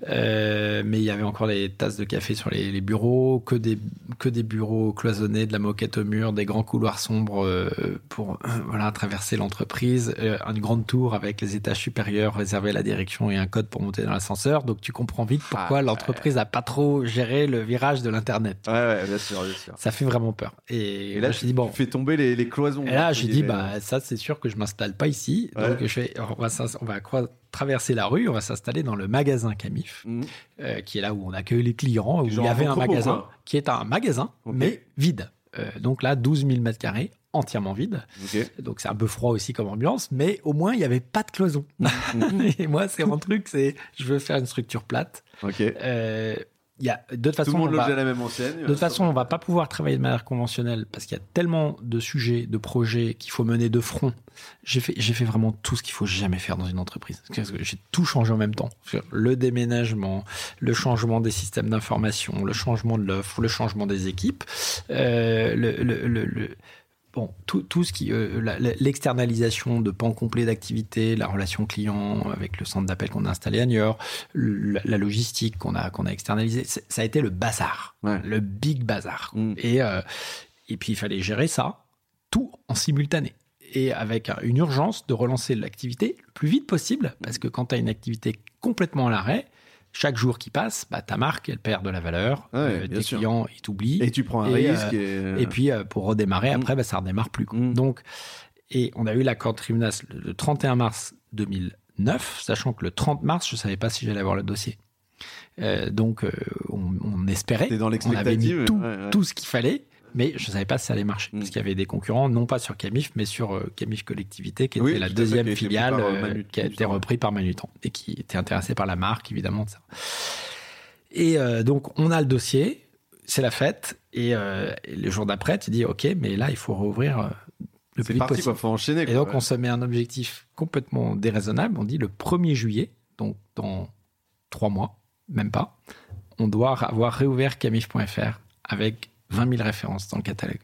mais il y avait encore des tasses de café sur les, bureaux, que des, que des bureaux cloisonnés, de la moquette au mur, des grands couloirs sombres euh, pour euh, voilà traverser l'entreprise, euh, une grande tour avec les étages supérieurs réservés à la direction et un code pour monter dans l'ascenseur. Donc tu comprends vite pourquoi ah, l'entreprise a pas trop géré le virage de l'internet. Ouais, ouais, bien sûr, bien sûr. Ça fait vraiment peur. Et, là, je dis bon, tu fais tomber les, cloisons. Et là, j'ai dit bah ça c'est sûr que je m'installe pas ici. Donc je fais, on va, on va traverser la rue, on va s'installer dans le magasin Camif, mmh. euh, qui est là où on accueille les clients, où il y avait un magasin, qui est un magasin, mais vide. Euh, donc là, 12 000 mètres carrés, entièrement vide. Donc c'est un peu froid aussi comme ambiance, mais au moins il n'y avait pas de cloison. Mmh. Et moi, c'est mon truc, c'est je veux faire une structure plate. Euh, il y a, de toute façon, Tout le monde on va, la même enseigne. De toute façon, on va pas pouvoir travailler de manière conventionnelle parce qu'il y a tellement de sujets, de projets qu'il faut mener de front. J'ai fait, j'ai fait vraiment tout ce qu'il faut jamais faire dans une entreprise. J'ai tout changé en même temps. Le déménagement, le changement des systèmes d'information, le changement de l'offre, le changement des équipes, euh, le, le, le bon, tout, tout ce qui, euh, l'externalisation de pans complets d'activité, la relation client avec le centre d'appel qu'on a installé à Niort, la, logistique qu'on a qu'on a externalisée, ça a été le bazar, le big bazar. Mm. Et euh, et puis il fallait gérer ça tout en simultané et avec une urgence de relancer l'activité le plus vite possible parce que quand tu as une activité complètement à l'arrêt, chaque jour qui passe, bah, ta marque, elle perd de la valeur. Euh, tes clients, ils t'oublient. Et tu prends un risque. Euh, et... puis, euh, pour redémarrer, mm. après, bah, ça redémarre plus. Mm. Donc, et on a eu l'accord tribunal le 31 mars 2009, sachant que le 30 mars, je ne savais pas si j'allais avoir le dossier. donc, on, espérait. Dans on avait mis tout, tout ce qu'il fallait. Mais je ne savais pas si ça allait marcher, parce Mm. qu'il y avait des concurrents, non pas sur Camif, mais sur euh, Camif Collectivité, qui était Oui, la fait, deuxième qui filiale par, euh, euh, Manu- qui a été Manutan. repris par Manutan, et qui était intéressé par la marque, évidemment. ça. Et euh, donc, on a le dossier, c'est la fête, et, et le jour d'après, tu dis, OK, mais là, il faut rouvrir le C'est plus parti, possible. quoi. Faut enchaîner. Et donc, ouais. on se met un objectif complètement déraisonnable. On dit le 1er juillet, donc dans trois mois, même pas, on doit avoir réouvert camif.fr avec 20 000 références dans le catalogue.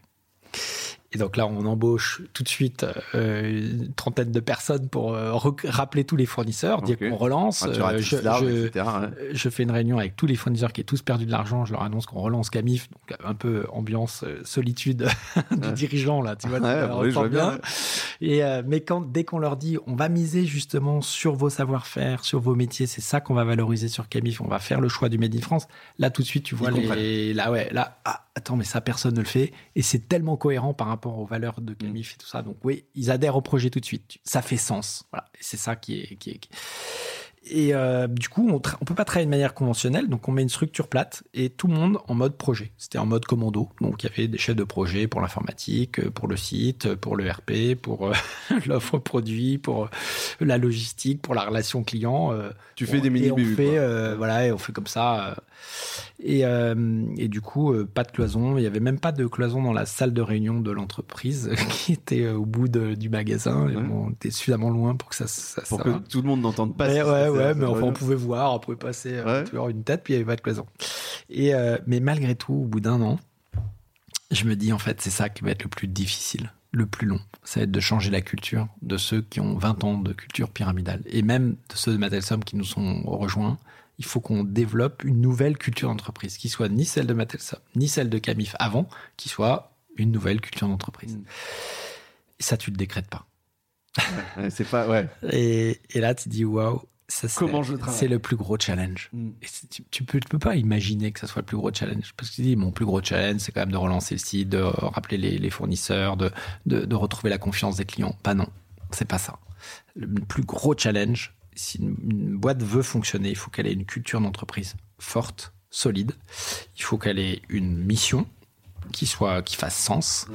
Et donc là, on embauche tout de suite euh, une trentaine de personnes pour euh, rappeler tous les fournisseurs, dire qu'on relance. Ah, Euh, je, je- etc., euh, je fais une réunion avec tous les fournisseurs qui ont tous perdu de l'argent. Je leur annonce qu'on relance Camif, donc un peu ambiance euh, solitude du Ouais. dirigeant là, tu vois. Ouais, oui, je vois ressens bien. Et mais quand dès qu'on leur dit, on va miser justement sur vos savoir-faire, sur vos métiers, c'est ça qu'on va valoriser sur Camif. On va faire le choix du Made in France. Là tout de suite, tu vois les, là ouais, là ah, attends, mais ça personne ne le fait et c'est tellement cohérent par rapport aux valeurs de Camif et tout ça. Donc oui, ils adhèrent au projet tout de suite. Ça fait sens. Voilà, Et c'est ça qui est qui est. Et euh, du coup, on, on peut pas travailler de manière conventionnelle, donc on met une structure plate et tout le monde en mode projet. C'était en mode commando, donc il y avait des chefs de projet pour l'informatique, euh, pour le site, euh, pour le RP, pour euh, l'offre produit, pour la logistique, pour la relation client. euh, Tu fais des et mini on BU, fait, quoi. euh, voilà, et on fait comme ça. et, et du coup, pas de cloison. Il y avait même pas de cloison dans la salle de réunion de l'entreprise qui était au bout de- du magasin. Et Ouais. on était suffisamment loin pour que ça, ça, Pour ça que tout le monde n'entende pas. Ce ouais, ouais, mais enfin, on pouvait voir, on pouvait passer euh, Ouais. toujours une tête, puis il n'y avait pas de cloison. Et, euh, mais malgré tout, au bout d'un an, je me dis, en fait, c'est ça qui va être le plus difficile, le plus long. Ça va être de changer la culture de ceux qui ont 20 ans de culture pyramidale. Et même de ceux de Matelsom qui nous sont rejoints. Il faut qu'on développe une nouvelle culture d'entreprise, qui soit ni celle de Matelsom, ni celle de Camif avant, qui soit une nouvelle culture d'entreprise. Mm. Et ça, tu le décrètes pas. Ouais, c'est pas. Ouais. Et, et là, tu dis, waouh, ça, Comment je travaille c'est le plus gros challenge. Mm. Et tu, tu peux, tu peux pas imaginer que ça soit le plus gros challenge. Parce que tu dis, mon plus gros challenge, c'est quand même de relancer le site, de rappeler les, les fournisseurs, de, de, de retrouver la confiance des clients. Pas non, c'est pas ça. Le plus gros challenge, si une, une boîte veut fonctionner, il faut qu'elle ait une culture d'entreprise forte, solide. Il faut qu'elle ait une mission qui soit qui fasse sens.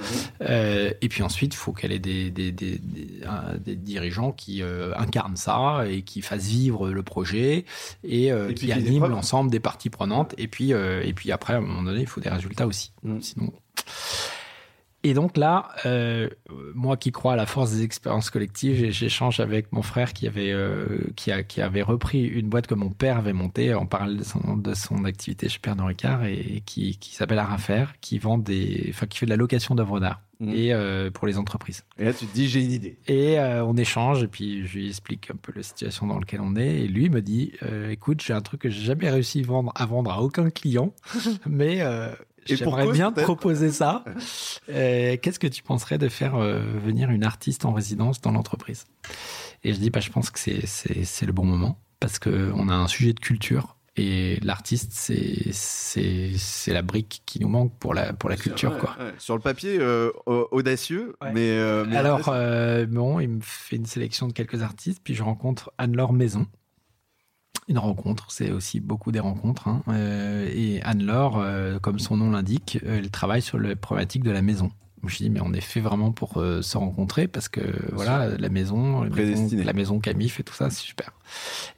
Euh, et puis ensuite, il faut qu'elle ait des, des, des, des, un- des dirigeants qui euh, incarnent ça et qui fassent vivre le projet et, euh, Et qui animent l'ensemble des parties prenantes. Et puis, et puis après, à un moment donné, il faut des résultats aussi. Mm. Sinon. Et donc là, euh, moi qui crois à la force des expériences collectives, j'échange avec mon frère qui avait, euh, qui, a, qui avait repris une boîte que mon père avait montée en parallèle de son, de son activité chez Pernod Ricard et qui, qui s'appelle Arafer, qui vend des, enfin, qui fait de la location d'œuvres d'art Mm. et euh, pour les entreprises. Et là, tu te dis, j'ai une idée. Et euh, on échange, et puis je lui explique un peu la situation dans laquelle on est. Et lui me dit euh, Écoute, j'ai un truc que j'ai jamais réussi à vendre, à vendre à aucun client, mais j'aimerais cause, bien te proposer ça. Euh, Qu'est-ce que tu penserais de faire euh, venir une artiste en résidence dans l'entreprise? Et je dis bah, Je pense que c'est- le bon moment, parce qu'on a un sujet de culture. Et l'artiste, c'est la brique qui nous manque pour la, pour la culture. Ouais, quoi. ouais. Sur le papier, euh, au- audacieux, Ouais. mais. mais Alors, bon, il me fait une sélection de quelques artistes, puis je rencontre Anne-Laure Maison. Une rencontre, c'est aussi beaucoup des rencontres. hein. Euh, et Anne-Laure, euh, comme son nom l'indique, euh, elle travaille sur les problématiques de la maison. Je me suis dit, mais on est fait vraiment pour euh, se rencontrer parce que voilà, la maison, la maison, Prédestiné. la maison Camif et tout ça, c'est super.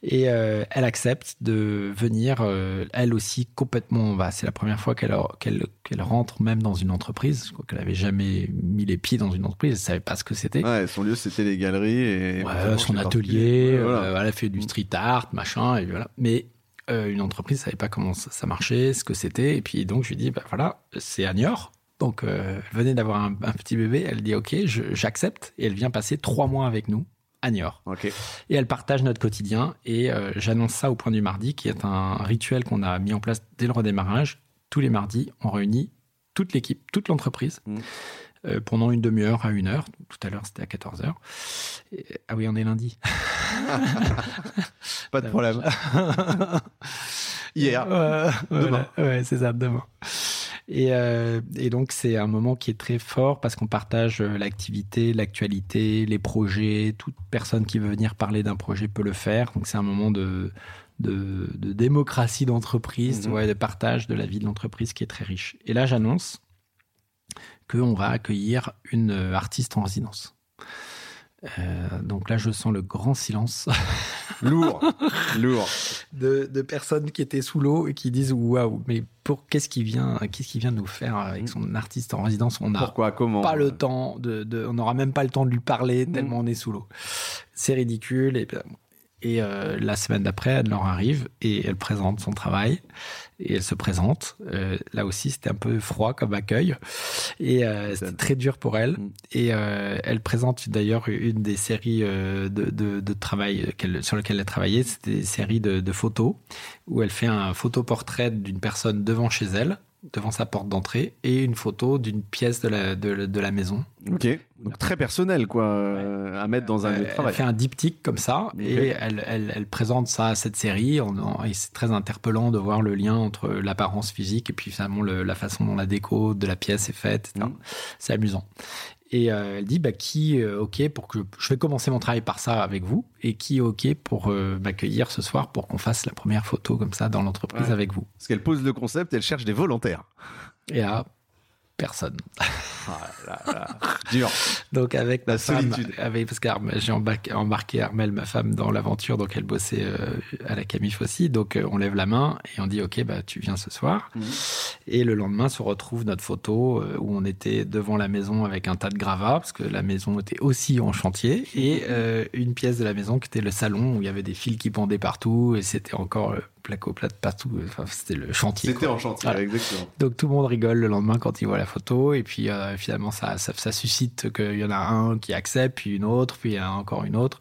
Et euh, elle accepte de venir, euh, elle aussi complètement. Bah, c'est la première fois qu'elle qu'elle qu'elle rentre même dans une entreprise. Je crois qu'elle avait jamais mis les pieds dans une entreprise. Elle savait pas ce que c'était. ouais, son lieu, c'était les galeries. Et Ouais, son atelier, Voilà. elle a fait du street art, machin, et voilà. Mais euh, une entreprise savait pas comment ça, ça marchait, ce que c'était. Et puis donc je lui dis, bah voilà, c'est à Niort. Donc euh, elle venait d'avoir un, un petit bébé. Elle dit, ok, j'accepte. Et elle vient passer trois mois avec nous à Niort. Et elle partage notre quotidien. Et euh, j'annonce ça au point du mardi, qui est un rituel qu'on a mis en place dès le redémarrage. Tous les mardis, on réunit toute l'équipe, toute l'entreprise, Mm. euh, pendant une demi-heure à une heure. Tout à l'heure, c'était à 14 heures. Et- ah oui, on est lundi. Pas de problème. Hier. Voilà. Ouais, c'est ça, demain. Et, euh, et donc, c'est un moment qui est très fort parce qu'on partage euh, l'activité, l'actualité, les projets. Toute personne qui veut venir parler d'un projet peut le faire. Donc, c'est un moment de, de, de démocratie d'entreprise, et de partage de la vie de l'entreprise qui est très riche. Et là, j'annonce qu'on va accueillir une artiste en résidence. Euh, donc là, je sens le grand silence. lourd, lourd. De, de, personnes qui étaient sous l'eau et qui disent waouh, mais pour qu'est-ce qu'il vient, qu'est-ce qu'il vient nous faire avec son artiste en résidence? On n'a pas le temps de, de on n'aura même pas le temps de lui parler tellement on est sous l'eau. C'est ridicule et et euh, la semaine d'après, elle leur arrive et elle présente son travail et elle se présente. Euh, là aussi, c'était un peu froid comme accueil et euh, c'était très dur pour elle. Mm. Et elle présente d'ailleurs une des séries de, de, de travail sur lesquelles elle a travaillé. C'était des séries de, de photos où elle fait un photoportrait d'une personne devant chez elle devant sa porte d'entrée et une photo d'une pièce de la, de, de, la maison. Ok, donc très personnel quoi, euh, à mettre dans un lieu de travail. Elle fait un diptyque comme ça et elle, elle, elle, présente ça à cette série et c'est très interpellant de voir le lien entre l'apparence physique et puis finalement le, la façon dont la déco de la pièce est faite. Mm. C'est amusant. Et euh, elle dit bah, qui euh, ok pour que je, vais commencer mon travail par ça avec vous et qui ok pour euh, m'accueillir ce soir pour qu'on fasse la première photo comme ça dans l'entreprise avec vous. Parce qu'elle pose le concept, elle cherche des volontaires. Et là, personne. Ah Dur. Donc avec la solitude. avec, parce que j'ai embarqué, Armel, ma femme, dans l'aventure, donc elle bossait euh, à la Camif aussi. Donc euh, on lève la main et on dit ok bah tu viens ce soir. Mhm. Et le lendemain se retrouve notre photo euh, où on était devant la maison avec un tas de gravats parce que la maison était aussi en chantier et une pièce de la maison qui était le salon où il y avait des fils qui pendaient partout et c'était encore placo plate partout. Enfin, c'était le chantier. C'était en chantier, exactement. Donc tout le monde rigole le lendemain quand il voit la photo. Et puis euh, finalement, ça, ça, suscite qu'il y en a un qui accepte, puis une autre, puis encore une autre.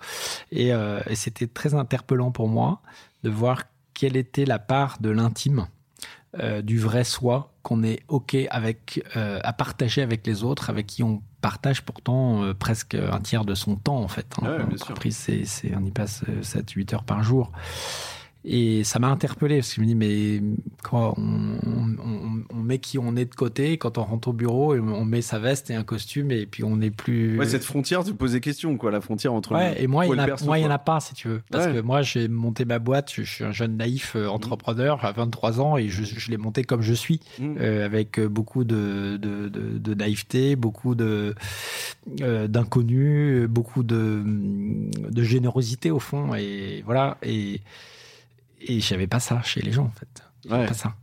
Et, euh, et c'était très interpellant pour moi de voir quelle était la part de l'intime. Euh, du vrai soi qu'on est ok avec à partager avec les autres avec qui on partage pourtant presque un tiers de son temps en fait hein. c'est, on y passe 7-8 heures par jour et ça m'a interpellé parce que je me dis, mais quoi, on, on, on, met qui on est de côté quand on rentre au bureau et on met sa veste et un costume et puis on n'est plus. Ouais, cette frontière, tu poses des questions, quoi, la frontière entre. Ouais, et moi, il n'y en, a pas, si tu veux. Parce que moi, j'ai monté ma boîte, je, suis un jeune naïf euh, entrepreneur à 23 ans et je, je l'ai monté comme je suis, mmh. euh, avec beaucoup de, de, de, de, naïveté, beaucoup de euh, d'inconnus, beaucoup de, de générosité au fond. Et voilà. Et et j'avais pas ça chez les gens, en fait. Ouais. Pas ça.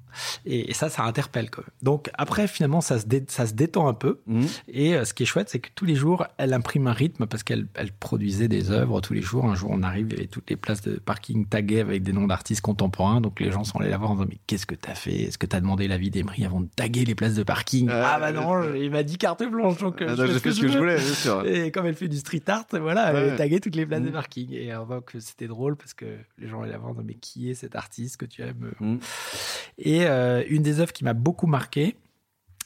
Et, ça, ça interpelle. Quoi. Donc après, finalement, ça se, ça se détend un peu. Mhm. Et euh, ce qui est chouette, c'est que tous les jours, elle imprime un rythme parce qu'elle elle produisait des œuvres tous les jours. Un jour, on arrive, il y avait toutes les places de parking taguées avec des noms d'artistes contemporains. Donc les gens sont allés la voir en disant Mais qu'est-ce que t'as fait? Est-ce que t'as demandé l'avis d'Emery avant de taguer les places de parking? Ah bah non, il m'a dit carte blanche. Donc euh, ah, je fais ce que, je voulais, bien sûr. Et comme elle fait du street art, voilà, elle a tagué toutes les places de mhm. parking. Et donc c'était drôle parce que les gens allaient la voir en disant Mais qui est cet artiste que tu aimes? Et euh, une des œuvres qui m'a beaucoup marqué,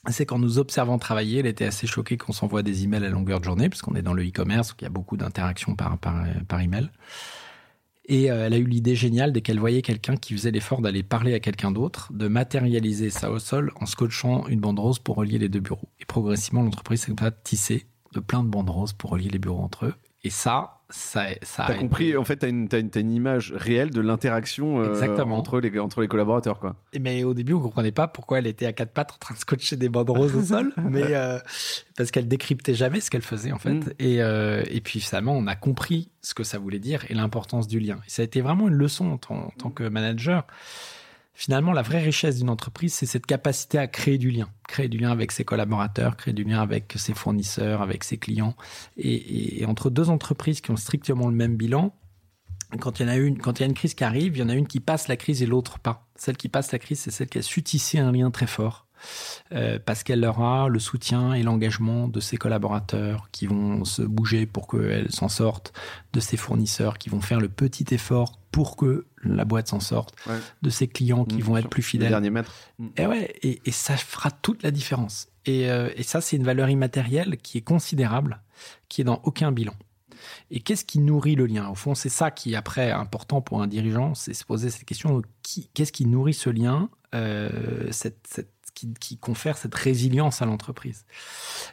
c'est qu'en nous observant travailler, elle était assez choquée qu'on s'envoie des emails à longueur de journée, puisqu'on est dans le e-commerce, où il y a beaucoup d'interactions par, par, par email. Et euh, elle a eu l'idée géniale dès qu'elle voyait quelqu'un qui faisait l'effort d'aller parler à quelqu'un d'autre, de matérialiser ça au sol en scotchant une bande rose pour relier les deux bureaux. Et progressivement, l'entreprise s'est tissée de plein de bandes roses pour relier les bureaux entre eux. Et ça, ça, ça T'as compris, en fait, t'as une, as une, image réelle de l'interaction euh, entre, les, entre les collaborateurs, quoi. Mais au début, on comprenait pas pourquoi elle était à quatre pattes en train de scotcher des bandes roses au sol, mais euh, parce qu'elle décryptait jamais ce qu'elle faisait, en fait. Mm. Et, euh, et puis, finalement, on a compris ce que ça voulait dire et l'importance du lien. Et ça a été vraiment une leçon en tant que manager finalement, la vraie richesse d'une entreprise, c'est cette capacité à créer du lien, créer du lien avec ses collaborateurs, créer du lien avec ses fournisseurs, avec ses clients. Et, entre deux entreprises qui ont strictement le même bilan, quand il y en a une, quand il y a une crise qui arrive, il y en a une qui passe la crise et l'autre pas. Celle qui passe la crise, c'est celle qui a su tisser un lien très fort. Euh, parce qu'elle aura le soutien et l'engagement de ses collaborateurs qui vont se bouger pour qu'elle s'en sorte, de ses fournisseurs qui vont faire le petit effort pour que la boîte s'en sorte, de ses clients qui mmh, vont être plus fidèles. Dernier mètre. Mmh. Et ouais, et, ça fera toute la différence. Et, euh, et ça, c'est une valeur immatérielle qui est considérable, qui est dans aucun bilan. Et qu'est-ce qui nourrit le lien? Au fond, c'est ça qui est après important pour un dirigeant, c'est se poser cette question qu'est-ce qui nourrit ce lien, euh, cette, cette, qui, confère cette résilience à l'entreprise.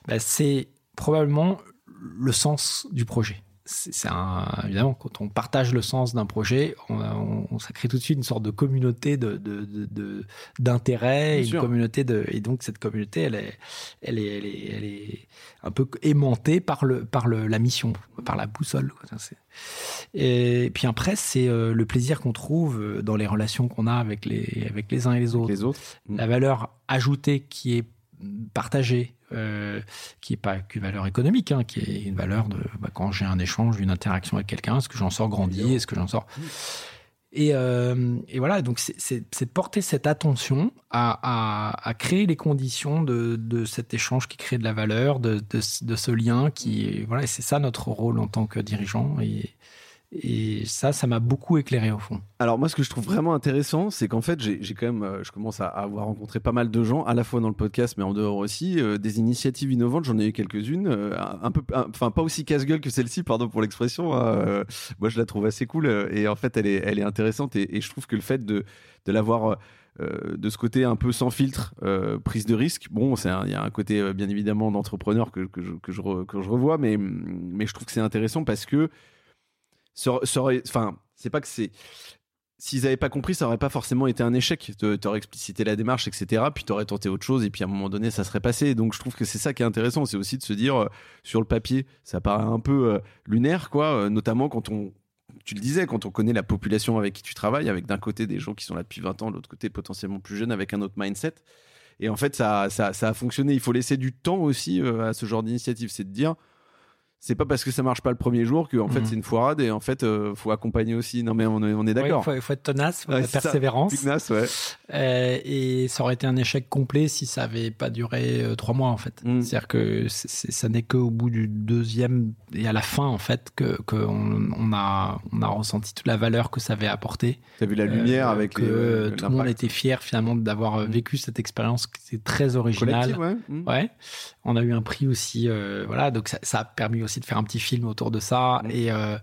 Ben, C'est probablement le sens du projet c'est un, évidemment, quand on partage le sens d'un projet, on, ça crée tout de suite une sorte de communauté de, d'intérêt, une communauté de, et donc cette communauté, elle est, elle est, elle est, elle est un peu aimantée par le, par le, la mission, par la boussole. Et puis après, c'est euh, le plaisir qu'on trouve dans les relations qu'on a avec les, avec les uns et les autres. Les autres. La valeur ajoutée qui est partagée, euh, qui est pas qu'une valeur économique, hein, qui est une valeur de bah, quand j'ai un échange, une interaction avec quelqu'un, est-ce que j'en sors grandi, est-ce que j'en sors et, euh, et, voilà, donc c'est de porter cette attention à, à, à créer les conditions de, de, cet échange qui crée de la valeur, de, de, de ce lien qui, voilà, c'est ça notre rôle en tant que dirigeant. Et, et ça, ça m'a beaucoup éclairé au fond. Alors moi, ce que je trouve vraiment intéressant, c'est qu'en fait, j'ai quand même, euh, je commence à avoir rencontré pas mal de gens, à la fois dans le podcast, mais en dehors aussi, euh, des initiatives innovantes. J'en ai eu quelques-unes, euh, un peu, enfin pas aussi casse-gueule que celle-ci, pardon pour l'expression. Hein, moi, je la trouve assez cool et en fait, elle est, elle est intéressante et, je trouve que le fait de, de l'avoir de ce côté un peu sans filtre, prise de risque. Bon, il y a un côté bien évidemment d'entrepreneur que, que, que, que je revois, mais, mais je trouve que c'est intéressant parce que enfin, c'est pas que c'est. S'ils n'avaient pas compris, ça aurait pas forcément été un échec. Tu aurais explicité la démarche, etc. Puis tu aurais tenté autre chose, et puis à un moment donné, ça serait passé. Donc je trouve que c'est ça qui est intéressant. C'est aussi de se dire, euh, sur le papier, ça paraît un peu euh, lunaire, quoi. Euh, notamment quand on, tu le disais, quand on connaît la population avec qui tu travailles, avec d'un côté des gens qui sont là depuis 20 ans, de l'autre côté potentiellement plus jeunes avec un autre mindset. Et en fait, ça, ça, ça a fonctionné. Il faut laisser du temps aussi à ce genre d'initiative. C'est de dire, c'est pas parce que ça marche pas le premier jour que en fait mhm. c'est une foirade et en fait euh, faut accompagner aussi non mais on est, on est d'accord il faut, être tenace faut être persévérance ouais. euh, et ça aurait été un échec complet si ça avait pas duré euh, trois mois en fait mm. c'est à dire que ça n'est qu'au bout du deuxième et à la fin en fait que qu'on on a on a ressenti toute la valeur que ça avait apporté t'as vu la lumière euh, avec que tout le monde était fier finalement d'avoir vécu cette expérience qui était très originale ouais. Mm. ouais on a eu un prix aussi voilà donc ça, ça a permis aussi de faire un petit film autour de ça. Et, euh,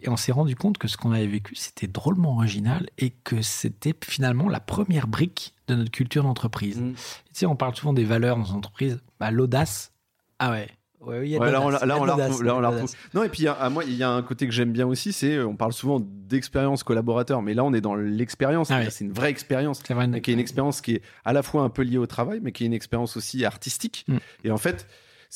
et on s'est rendu compte que ce qu'on avait vécu, c'était drôlement original et que c'était finalement la première brique de notre culture d'entreprise. Mm. Tu sais, on parle souvent des valeurs dans les entreprises. Bah, l'audace, ah ouais. Ouais, là, on, là, on la retrouve. Non, et puis à moi, il y a un côté que j'aime bien aussi, c'est on parle souvent d'expérience collaborateur, mais là, on est dans l'expérience. Ah c'est une vraie expérience, qui est une expérience qui est à la fois un peu liée au travail, mais qui est une expérience aussi artistique. Mm. Et en fait,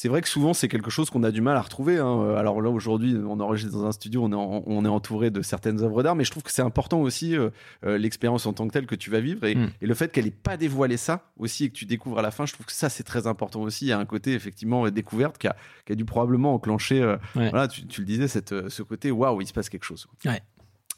c'est vrai que souvent c'est quelque chose qu'on a du mal à retrouver. Hein. Alors là aujourd'hui, on enregistre dans un studio, on est, on est entouré de certaines œuvres d'art, mais je trouve que c'est important aussi euh, euh, l'expérience en tant que telle que tu vas vivre et, hmm. le fait qu'elle n'ait pas dévoilé ça aussi et que tu découvres à la fin, je trouve que ça c'est très important aussi. Il y a un côté effectivement découverte qui a, qui a dû probablement enclencher, euh, voilà, tu, le disais, cette, ce côté waouh, il se passe quelque chose. Ouais.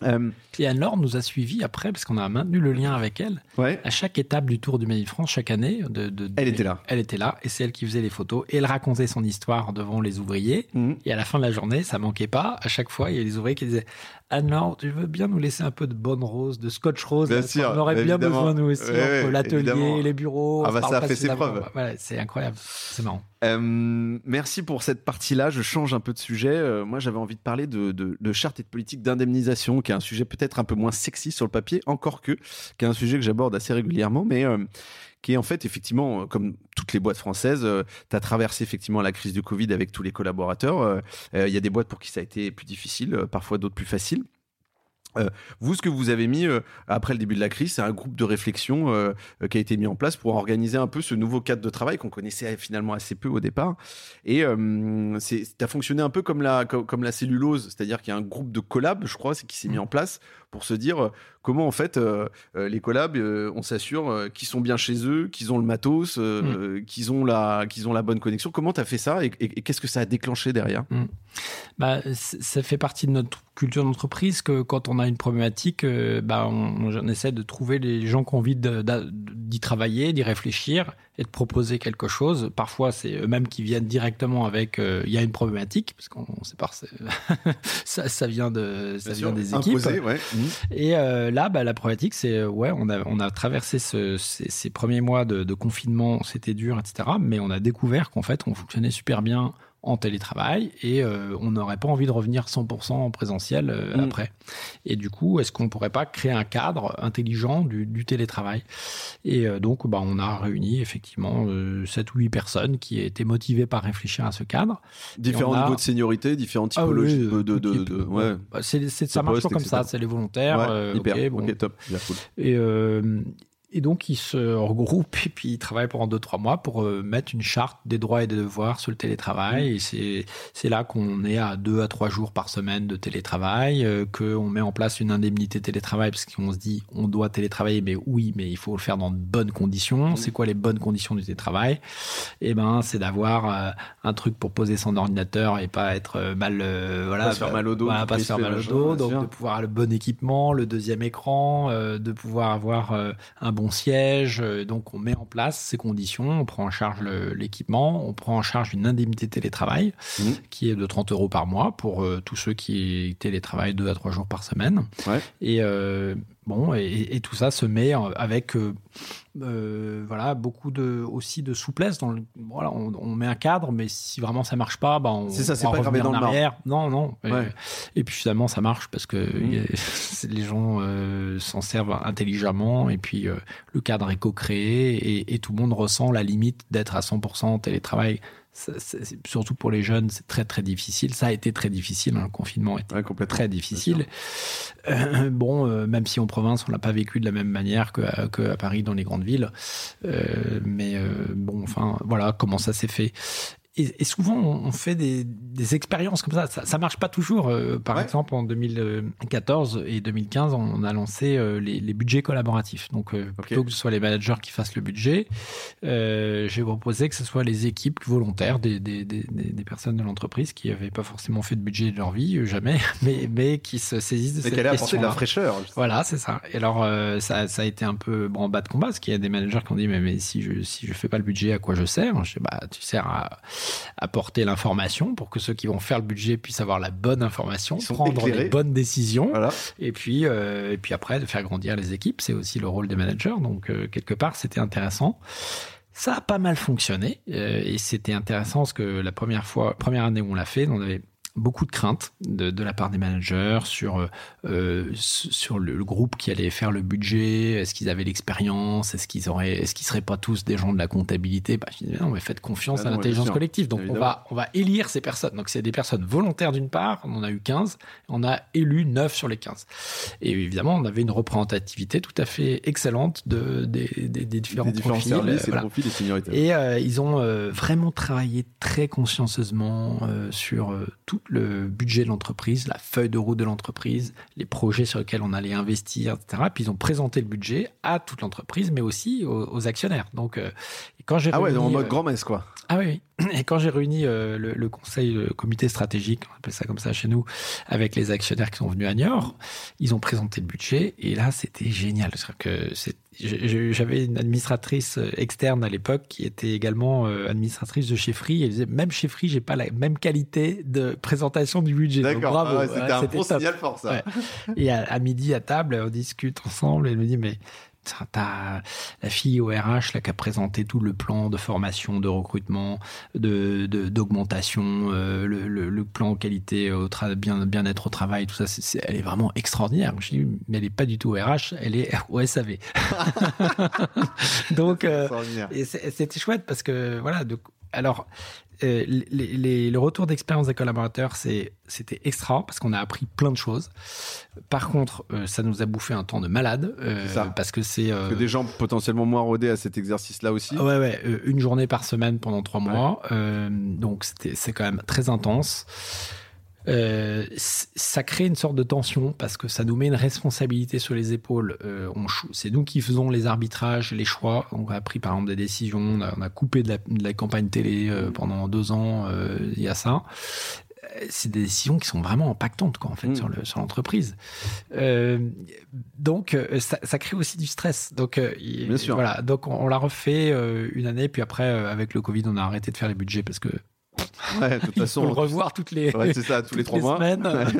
Euh, et Anne-Laure nous a suivis après, parce qu'on a maintenu le lien avec elle. À chaque étape du Tour du Made France, chaque année. De, elle était là. Elle était là, et c'est elle qui faisait les photos. Et elle racontait son histoire devant les ouvriers. Mhm. Et à la fin de la journée, ça manquait pas. À chaque fois, il y a les ouvriers qui disaient Anne-Laure, tu veux bien nous laisser un peu de bonne rose, de scotch rose? Bien sûr, On aurait bien besoin, nous aussi, entre l'atelier les bureaux. Ah bah ça a fait ses preuves. c'est incroyable. C'est marrant. Euh, merci pour cette partie-là. Je change un peu de sujet. Euh, moi, j'avais envie de parler de, de, de, charte et de politique d'indemnisation, qui est un sujet peut-être un peu moins sexy sur le papier, encore que, qui est un sujet que j'aborde assez régulièrement, mais euh, qui est en fait effectivement, comme toutes les boîtes françaises, tu as traversé effectivement la crise du Covid avec tous les collaborateurs. Il y a des boîtes pour qui ça a été plus difficile, parfois d'autres plus facile. Euh, vous, ce que vous avez mis euh, après le début de la crise, c'est un groupe de réflexion euh, qui a été mis en place pour organiser un peu ce nouveau cadre de travail qu'on connaissait finalement assez peu au départ. Et c'est, as fonctionné un peu comme la, comme, la cellulose, c'est-à-dire qu'il y a un groupe de collab, je crois, qui s'est mis mmh. en place pour se dire comment en fait les collabs, on s'assure qu'ils sont bien chez eux, qu'ils ont le matos, mmh. qu'ils ont la, qu'ils ont la bonne connexion. Comment tu as fait ça et, qu'est-ce que ça a déclenché derrière? Mmh. bah, ça fait partie de notre culture d'entreprise que quand on a une problématique, euh, bah on, essaie de trouver les gens qui ont envie d'y travailler, d'y réfléchir et de proposer quelque chose. Parfois, c'est eux-mêmes qui viennent directement avec euh, il y a une problématique, parce qu'on sait pas, ça, ça vient, de, ça vient des équipes. ouais. Mmh. Et euh, là, bah, la problématique, c'est ouais, on a, traversé ce, ces, premiers mois de confinement, c'était dur, etc. Mais on a découvert qu'en fait, on fonctionnait super bien en télétravail et euh, on n'aurait pas envie de revenir 100% en présentiel euh, Mm. après. Et du coup, est-ce qu'on pourrait pas créer un cadre intelligent du, du télétravail? Et euh, donc, bah, on a réuni effectivement euh, 7 ou 8 personnes qui étaient motivées par réfléchir à ce cadre. Différents a- niveaux de seniorité, différentes Ah oui, typologies de, de, de- type, de- ouais. Bah, c'est, ça marche toujours comme ça, c'est les volontaires. Ouais, euh, hyper. ok, bon. Ok, top. Bien cool. Et, euh, et donc, ils se regroupent et puis ils travaillent pendant 2-3 mois pour euh, mettre une charte des droits et des devoirs sur le télétravail. Mmh. Et c'est, là qu'on est à 2 à 3 jours par semaine de télétravail, euh, qu'on met en place une indemnité télétravail parce qu'on se dit on doit télétravailler, mais oui, mais il faut le faire dans de bonnes conditions. Mmh. C'est quoi les bonnes conditions du télétravail? Eh ben, c'est d'avoir euh, un truc pour poser son ordinateur et pas être mal, voilà, Pas se faire mal au dos, voilà, pas se faire mal au dos. Donc, de pouvoir avoir le bon équipement, le deuxième écran, de pouvoir avoir un bon siège. Euh, Donc, on met en place ces conditions, on prend en charge l'équipement, on prend en charge une indemnité télétravail Mhm. qui est de 30 euros par mois pour euh, tous ceux qui télétravaillent deux à trois jours par semaine. Ouais. Et euh, bon, et, et tout ça se met euh, avec euh, euh, voilà beaucoup de aussi de souplesse dans le voilà on, on met un cadre mais si vraiment ça marche pas bah on C'est ça, c'est pas gravé dans le marbre. non non Et- Ouais. et puis finalement ça marche parce que a- c'est- les gens euh, s'en servent intelligemment et puis le cadre est co-créé et, et tout le monde ressent la limite d'être à 100% en télétravail Ça, surtout pour les jeunes c'est très très difficile ça a été très difficile hein, le confinement était Ouais, très difficile. Euh, bon, euh, même si en province, on l'a pas vécu de la même manière que à, que à Paris dans les grandes villes. Euh, mais bon, enfin, voilà comment ça s'est fait. Et, et souvent, on fait des, des expériences comme ça. Ça, ça marche pas toujours. Euh, par Ouais. exemple, en 2014 et 2015, on a lancé euh, les, les budgets collaboratifs. Donc, euh, plutôt que ce soit les managers qui fassent le budget, euh, j'ai proposé que ce soit les équipes volontaires des, des, des, des- personnes de l'entreprise qui n'avaient pas forcément fait de budget de leur vie, euh, jamais, mais, mais qui se saisissent de Mais cette qu'elle a apporté de la fraîcheur. Voilà, c'est ça. Et alors, euh, ça, ça a été un peu bon, en bas de combat, parce qu'il y a des managers qui ont dit, mais, mais si je si je fais pas le budget, à quoi je sers? Je dis, bah, tu sers à apporter l'information pour que ceux qui vont faire le budget puissent avoir la bonne information, prendre éclairés. les bonnes décisions, Voilà. et puis euh, et puis après de faire grandir les équipes. C'est aussi le rôle des managers. Donc euh, quelque part, c'était intéressant. Ça a pas mal fonctionné euh, et c'était intéressant parce que la première fois, première année où on l'a fait, on avait beaucoup de craintes de, de la part des managers sur euh, euh, sur le, le groupe qui allait faire le budget. Est-ce qu'ils avaient l'expérience? Est-ce qu'ils auraient Est-ce qu'ils seraient pas tous des gens de la comptabilité? Bah, je dis, non, mais faites confiance Ah à l'intelligence collective. Donc on va on va élire ces personnes. Donc c'est des personnes volontaires d'une part. On en a eu 15. On a élu 9 sur les 15. Et évidemment, on avait une représentativité tout à fait excellente de, des, des, des différents, Des différents profils. services et voilà. profils et seniorités. Et euh, ils ont vraiment travaillé très consciencieusement sur tout le budget de l'entreprise, la feuille de route de l'entreprise, les projets sur lesquels on allait investir, etc. Puis ils ont présenté le budget à toute l'entreprise, mais aussi aux, aux actionnaires. Donc, euh, quand j'ai Ah ouais, en mode euh, grand-messe, quoi. ah oui, oui. Et quand j'ai réuni euh, le, le conseil, le comité stratégique, on appelle ça comme ça chez nous, avec les actionnaires qui sont venus à Niort, ils ont présenté le budget et là c'était génial. Que j'avais une administratrice euh, externe à l'époque qui était également euh, administratrice de chez Free. Elle disait même chez Free, j'ai pas la même qualité de présentation du budget. D'accord. bravo. Ah ouais, c'était Ouais, un bon top. signal fort, ça. Ouais. Et à, à midi à table, on discute ensemble et elle me dit mais T'as- la fille au RH là, qui a présenté tout le plan de formation, de recrutement, de d'augmentation, euh, le, le, le plan qualité au bien bien-être au travail, tout ça. elle est vraiment extraordinaire. Je dis, mais elle est pas du tout au RH, elle est au SAV. Donc euh, c'était chouette parce que voilà. De, alors euh, les, les- le retour d'expérience des collaborateurs, c'était extra parce qu'on a appris plein de choses. Par contre, euh, ça nous a bouffé un temps de malade euh, ça. parce que c'est Que des gens potentiellement moins rodés à cet exercice-là aussi. Ouais, ouais, une journée par semaine pendant trois mois. Donc, c'était, c'est quand même très intense. Euh, ça crée une sorte de tension parce que ça nous met une responsabilité sur les épaules. Euh, c'est nous qui faisons les arbitrages, les choix. On a pris par exemple des décisions. On a, on a coupé de la, de la campagne télé euh, pendant deux ans. euh, Il y a ça. Euh, C'est des décisions qui sont vraiment impactantes quoi, en fait Mm. sur, le, sur l'entreprise. Euh, donc ça, ça crée aussi du stress. Donc euh, Bien sûr. voilà. Donc on, on l'a refait euh, une année, puis après euh, avec le Covid, on a arrêté de faire les budgets parce que Ouais, de toute Il façon. faut le revoir toutes les, Ouais, c'est ça, tous les trois mois. semaines.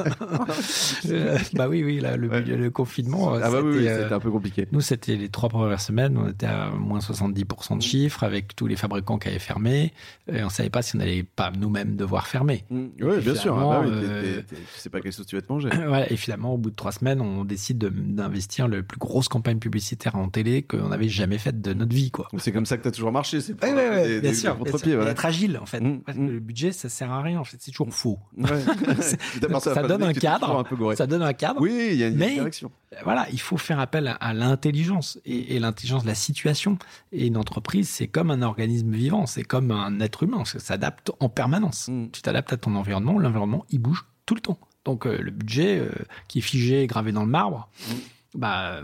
Euh, bah oui, oui, là, le, Ouais. le confinement. Ah bah oui, oui, c'était, euh, c'était un peu compliqué. Nous, c'était les trois premières semaines, on était à moins 70% de chiffres avec tous les fabricants qui avaient fermé. Et on savait pas si on allait pas nous-mêmes devoir fermer. Mm. Oui, bien sûr. Ah bah oui, euh, tu sais pas quelle sauce tu vas te manger. Ouais, et finalement, au bout de trois semaines, on décide de- d'investir le plus grosse campagne publicitaire en télé qu'on avait jamais faite de notre vie, quoi. C'est comme ça que t'as toujours marché. C'est pour Ouais, ouais, ouais, des- bien des- sûr. des bien sûr. Être agile, en fait. Mm, Mm. le budget, ça sert à rien, en fait. C'est toujours faux. Ouais. Ça donne un cadre. un peu. Ça donne un cadre. Oui, il y a a Mais- une direction. Voilà, il faut faire appel à, à l'intelligence et, et l'intelligence de la situation. Et une entreprise, c'est comme un organisme vivant, c'est comme un être humain, ça s'adapte en permanence. Mm. Tu t'adaptes à ton environnement, l'environnement, il bouge tout le temps. Donc euh, le budget euh, qui est figé, gravé dans le marbre, Mm. bah euh,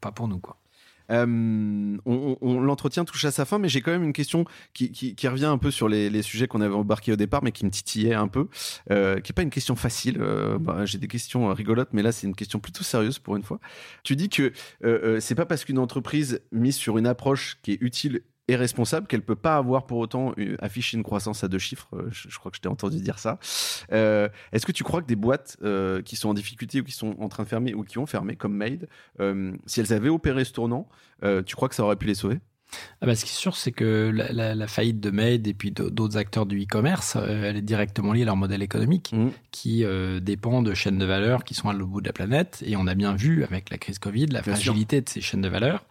pas pour nous quoi. Euh, on, on- l'entretien touche à sa fin, mais j'ai quand même une question qui, revient un peu sur les, sujets qu'on avait embarqués au départ, mais qui me titillait un peu, euh, qui n'est pas une question facile. euh, bah, j'ai des questions rigolotes, mais là c'est une question plutôt sérieuse pour une fois. Tu dis que c'est pas parce qu'une entreprise mise sur une approche qui est utile responsable qu'elle peut pas avoir pour autant euh, affiché une croissance à deux chiffres. Euh, Je, crois que je t'ai entendu dire ça. Euh, Est-ce que tu crois que des boîtes qui sont en difficulté ou qui sont en train de fermer ou qui ont fermé, comme Made, si elles avaient opéré ce tournant, tu crois que ça aurait pu les sauver? Ah bah, ce qui est sûr, c'est que la, la- la faillite de Made et puis d'autres acteurs du e-commerce, euh, elle est directement liée à leur modèle économique. Mhm. qui euh, dépend de chaînes de valeur qui sont à l'autre bout de la planète. Et on a bien vu avec la crise Covid la Bien fragilité de ces chaînes de valeur.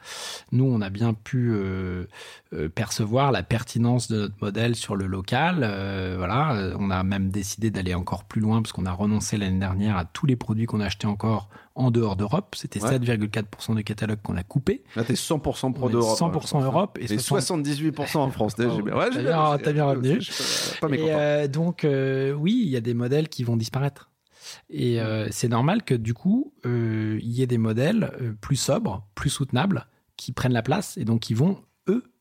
Nous, on a bien pu euh, percevoir la pertinence de notre modèle sur le local. Voilà, on a même décidé d'aller encore plus loin parce qu'on a renoncé l'année dernière à tous les produits qu'on achetait encore en dehors d'Europe. C'était Ouais. 7,4% du catalogue qu'on a coupé. Là, t'es 100% pro d'Europe. 100% Europe et Et 60 78% en France. Oh, J'ai bien- ouais, t'as bien- t'as bien revenu. Pas Et euh, donc, euh, oui, il y a des modèles qui vont disparaître. Et euh, c'est normal que du coup, euh, il y ait des modèles plus sobres, plus soutenables, qui prennent la place et donc qui vont,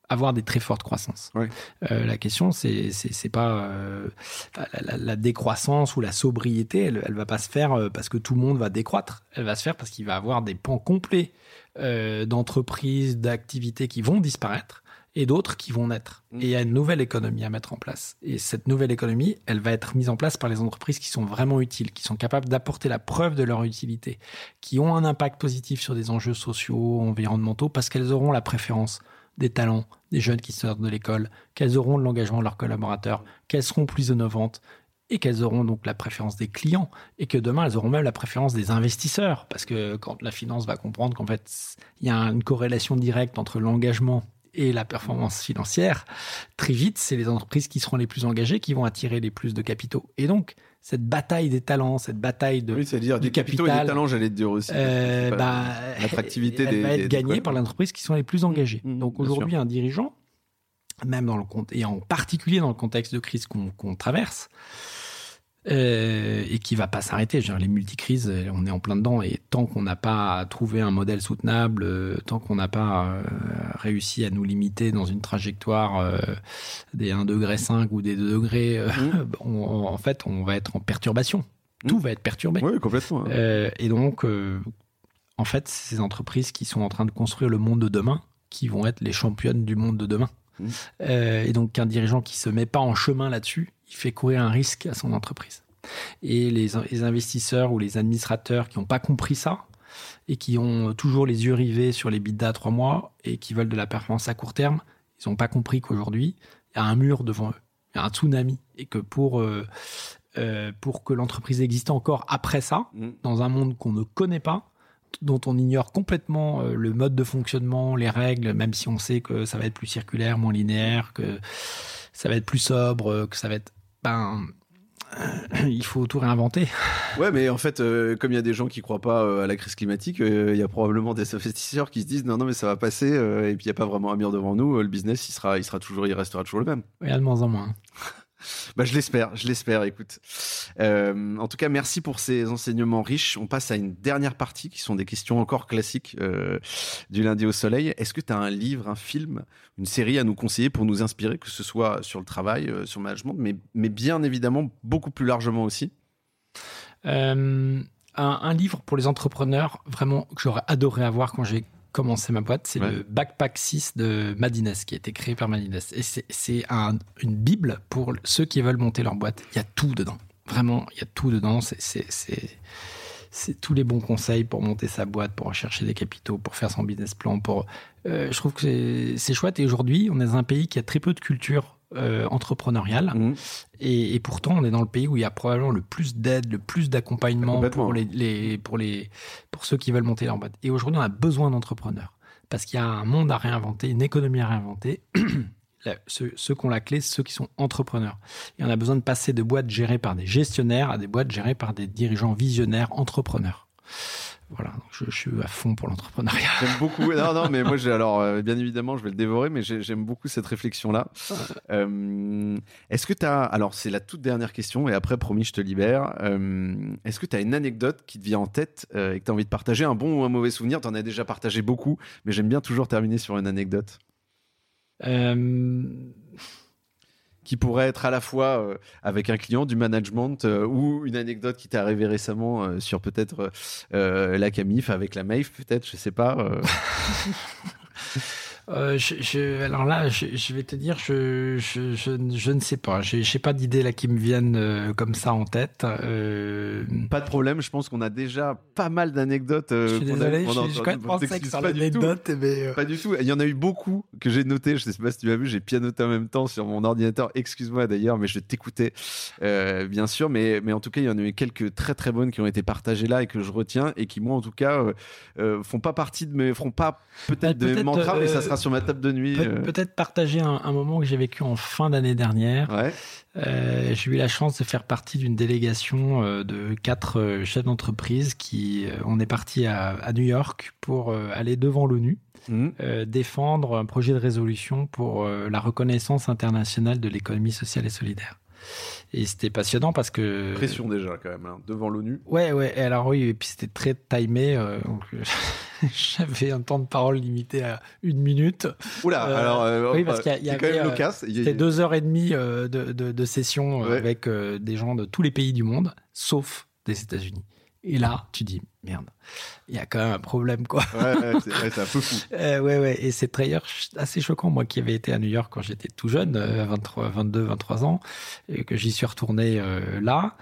avoir des très fortes croissances. Ouais. Euh, la question, c'est c'est pas euh, la, la- la décroissance ou la sobriété, elle, elle va pas se faire euh, parce que tout le monde va décroître. Elle va se faire parce qu'il va y avoir des pans complets euh, d'entreprises, d'activités qui vont disparaître et d'autres qui vont naître. Mm. Et il y a une nouvelle économie à mettre en place. Et cette nouvelle économie, elle va être mise en place par les entreprises qui sont vraiment utiles, qui sont capables d'apporter la preuve de leur utilité, qui ont un impact positif sur des enjeux sociaux, environnementaux, parce qu'elles auront la préférence des talents, des jeunes qui sortent de l'école, qu'elles auront l'engagement de leurs collaborateurs, qu'elles seront plus innovantes et qu'elles auront donc la préférence des clients et que demain elles auront même la préférence des investisseurs parce que quand la finance va comprendre qu'en fait il y a une corrélation directe entre l'engagement et la performance financière, très vite, c'est les entreprises qui seront les plus engagées qui vont attirer les plus de capitaux. Et donc, cette bataille des talents, cette bataille de, Oui, c'est-à-dire du du capitaux et capital, des talents, j'allais te dire aussi. euh, bah, l'attractivité elle des- va être gagnée par les entreprises qui sont les plus engagées. Mmh, Donc bien aujourd'hui, un dirigeant, même dans le compte et en particulier dans le contexte de crise qu'on qu'on traverse, euh, et qui va pas s'arrêter. Les multicrises, euh, on est en plein dedans, et tant qu'on n'a pas trouvé un modèle soutenable, euh, tant qu'on n'a pas euh, réussi à nous limiter dans une trajectoire des 1,5 degré ou des 2 degrés, Mmh. on- en fait, on va être en perturbation. Mmh. Tout va être perturbé. Oui, complètement. hein. Et donc, en fait, c'est ces entreprises qui sont en train de construire le monde de demain qui vont être les championnes du monde de demain. Mhm. Et donc, un dirigeant qui se met pas en chemin là-dessus, il fait courir un risque à son entreprise. Et les, les investisseurs ou les administrateurs qui n'ont pas compris ça et qui ont toujours les yeux rivés sur les bidas à trois mois et qui veulent de la performance à court terme, ils n'ont pas compris qu'aujourd'hui, il y a un mur devant eux, il y a un tsunami et que pour, euh, euh, pour que l'entreprise existe encore après ça, Mmh. dans un monde qu'on ne connaît pas, dont on ignore complètement euh, le mode de fonctionnement, les règles, même si on sait que ça va être plus circulaire, moins linéaire, que ça va être plus sobre, que ça va être... Ben, euh, il faut tout réinventer. Ouais, mais en fait, euh, comme il y a des gens qui croient pas euh, à la crise climatique, euh, il y a probablement des investisseurs qui se disent non, non, mais ça va passer, et puis il n'y a pas vraiment un mur devant nous. le business, il sera, il sera toujours, il restera toujours le même. Il y a de moins en moins. Bah, je l'espère, je l'espère. Écoute, Euh, en tout cas, merci pour ces enseignements riches. On passe à une dernière partie qui sont des questions encore classiques euh, du lundi au soleil. Est-ce que tu as un livre, un film, une série à nous conseiller pour nous inspirer, que ce soit sur le travail, euh, sur le management, mais, bien évidemment beaucoup plus largement aussi? Un, un livre pour les entrepreneurs, vraiment, que j'aurais adoré avoir quand j'ai commencé ma boîte, c'est le Backpack 6 de Madines, qui a été créé par Madines. Et c'est un, une bible pour ceux qui veulent monter leur boîte. Il y a tout dedans. Vraiment, il y a tout dedans. C'est tous les bons conseils pour monter sa boîte, pour rechercher des capitaux, pour faire son business plan. Pour, euh, je trouve que c'est chouette. Et aujourd'hui, on est dans un pays qui a très peu de culture euh, entrepreneuriale. Mmh. Et, pourtant, on est dans le pays où il y a probablement le plus d'aide, le plus d'accompagnement pour, les, pour, les, pour ceux qui veulent monter leur boîte. Et aujourd'hui, on a besoin d'entrepreneurs. Parce qu'il y a un monde à réinventer, une économie à réinventer. ceux, ceux, qui ont la clé, ceux qui sont entrepreneurs. Et on a besoin de passer de boîtes gérées par des gestionnaires à des boîtes gérées par des dirigeants visionnaires entrepreneurs. Voilà, je, je, suis à fond pour l'entrepreneuriat. J'aime beaucoup. Non, non, mais moi, alors, euh, bien évidemment, je vais le dévorer, mais j'aime beaucoup cette réflexion-là. Euh, Est-ce que tu as, alors, c'est la toute dernière question, et après, promis, je te libère. Euh, Est-ce que tu as une anecdote qui te vient en tête et que tu as envie de partager, un bon ou un mauvais souvenir? Tu en as déjà partagé beaucoup, mais j'aime bien toujours terminer sur une anecdote. Euh qui pourrait être à la fois euh, avec un client, du management euh, ou une anecdote qui t'est arrivée récemment euh, sur peut-être la Camif avec la MAIF, peut-être, je sais pas. Euh, je, alors là, je, vais te dire, je, je, ne sais pas. Je n'ai pas d'idées là qui me viennent euh, comme ça en tête. Euh... Pas de problème. Je pense qu'on a déjà pas mal d'anecdotes. Je suis désolé. Je quand même pensé que sur l'anecdote, mais pas du tout. Il y en a eu beaucoup que j'ai noté. Je sais pas si tu as vu. J'ai pianoté en même temps sur mon ordinateur. Excuse-moi d'ailleurs, mais je t'écoutais bien sûr. Mais mais en tout cas, il y en a eu quelques très très bonnes qui ont été partagées là et que je retiens et qui moi en tout cas font pas partie de mes, feront pas peut-être bah, de mes mantras, mais ça sera sur ma table de nuit. Euh. Peut-être partager un, moment que j'ai vécu en fin d'année dernière. Euh, j'ai eu la chance de faire partie d'une délégation euh, de quatre chefs d'entreprise qui, on est parti à, New York pour aller devant l'ONU. Mmh. défendre un projet de résolution pour la reconnaissance internationale de l'économie sociale et solidaire. Et c'était passionnant parce que. Pression déjà, quand même, hein, devant l'ONU. Ouais, ouais. Et alors, oui, et puis c'était très timé. Euh, j'avais un temps de parole limité à une minute. Oula, euh, alors. Euh, oui, parce qu'il y, a, quand même loquace. C'était deux heures et demie de, de, de, session avec des gens de tous les pays du monde, sauf des États-Unis. Et là, tu dis, merde, il y a quand même un problème, quoi. Ouais, c'est un peu fou. euh, ouais, ouais. Et c'est d'ailleurs assez choquant, moi qui avais été à New York quand j'étais tout jeune, 23, 22, 23 ans, et que j'y suis retourné euh, là,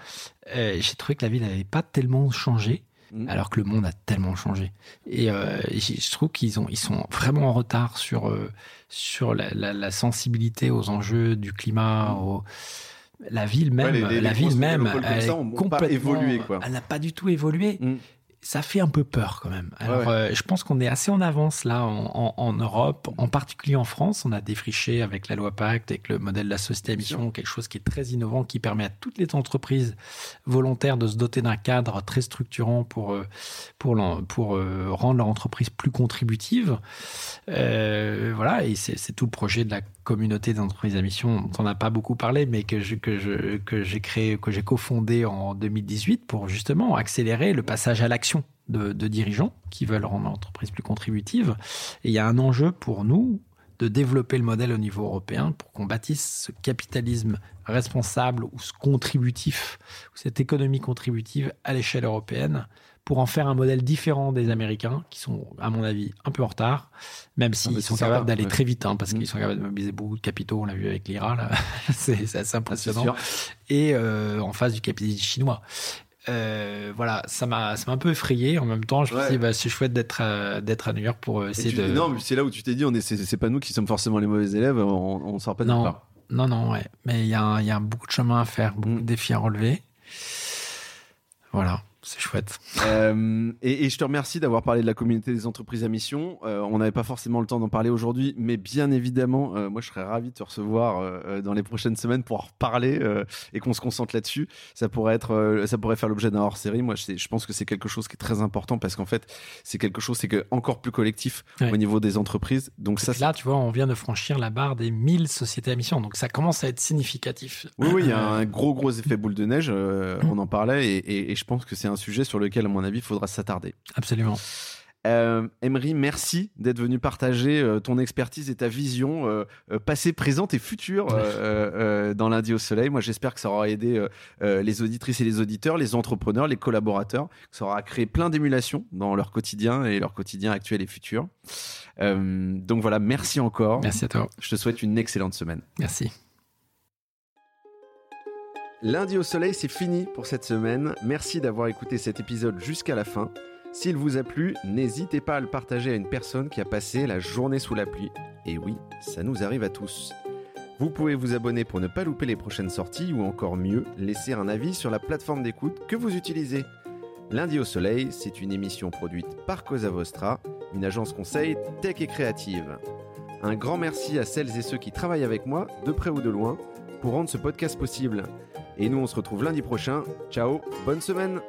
euh, j'ai trouvé que la ville n'avait pas tellement changé. Mm. Alors que le monde a tellement changé. Et, euh, je trouve qu'ils ont, ils sont vraiment en retard sur, sur la, la, la, sensibilité aux enjeux du climat, mm. aux, la ville même, la ville même, elle, complètement, évolué, quoi. elle n'a pas du tout évolué. Mm ça fait un peu peur quand même. Alors, euh, je pense qu'on est assez en avance là en, Europe, en particulier en France. On a défriché avec la loi Pacte, avec le modèle de la société à mission, quelque chose qui est très innovant, qui permet à toutes les entreprises volontaires de se doter d'un cadre très structurant pour euh, pour pour euh, rendre leur entreprise plus contributive. voilà, et c'est tout le projet de la communauté d'entreprises à mission dont on n'a pas beaucoup parlé, mais que j'ai créé, que j'ai cofondé en 2018 pour justement accélérer le passage à l'action de, dirigeants qui veulent rendre l'entreprise plus contributive. Et il y a un enjeu pour nous de développer le modèle au niveau européen pour qu'on bâtisse ce capitalisme responsable ou ce contributif, cette économie contributive à l'échelle européenne pour en faire un modèle différent des Américains, qui sont, à mon avis, un peu en retard, même ah, s'ils sont capables d'aller très vite, hein, parce mm. qu'ils sont capables de mobiliser beaucoup de capitaux, on l'a vu avec l'IRA, c'est assez impressionnant, et euh, en face du capitalisme chinois. Euh, voilà, ça m'a, un peu effrayé. En même temps, je me suis dit, bah, c'est chouette d'être à, d'être à New York pour essayer de. Non, c'est là où tu t'es dit, on est, c'est, pas nous qui sommes forcément les mauvais élèves, on, on sort pas de non, non, non, ouais. Mais il y a, y a beaucoup de chemin à faire, beaucoup mm. de défis à relever. Voilà. C'est chouette. Euh, et, je te remercie d'avoir parlé de la communauté des entreprises à mission. Euh, on n'avait pas forcément le temps d'en parler aujourd'hui, mais bien évidemment, euh, moi je serais ravi de te recevoir dans les prochaines semaines pour en reparler et qu'on se concentre là-dessus. Ça pourrait être, ça pourrait faire l'objet d'un hors-série. Moi, je, je pense que c'est quelque chose qui est très important parce qu'en fait, c'est quelque chose, c'est encore plus collectif au niveau des entreprises. Donc ça, là, tu vois, on vient de franchir la barre des 1000 sociétés à mission, donc ça commence à être significatif. Oui, oui, il y a un gros gros effet boule de neige. on en parlait et, et je pense que c'est un sujet sur lequel, à mon avis, il faudra s'attarder. Absolument. Euh, Emery, merci d'être venu partager euh, ton expertise et ta vision euh, passée, présente et future dans lundi au soleil. Moi, j'espère que ça aura aidé les auditrices et les auditeurs, les entrepreneurs, les collaborateurs, que ça aura créé plein d'émulations dans leur quotidien et leur quotidien actuel et futur. donc voilà, merci encore. Merci à toi. Je te souhaite une excellente semaine. Merci. Lundi au soleil, c'est fini pour cette semaine. Merci d'avoir écouté cet épisode jusqu'à la fin. S'il vous a plu, n'hésitez pas à le partager à une personne qui a passé la journée sous la pluie. Et oui, ça nous arrive à tous. Vous pouvez vous abonner pour ne pas louper les prochaines sorties ou encore mieux, laisser un avis sur la plateforme d'écoute que vous utilisez. Lundi au soleil, c'est une émission produite par Cosa Vostra, une agence conseil tech et créative. Un grand merci à celles et ceux qui travaillent avec moi, de près ou de loin, pour rendre ce podcast possible. Et nous, on se retrouve lundi prochain. Ciao, bonne semaine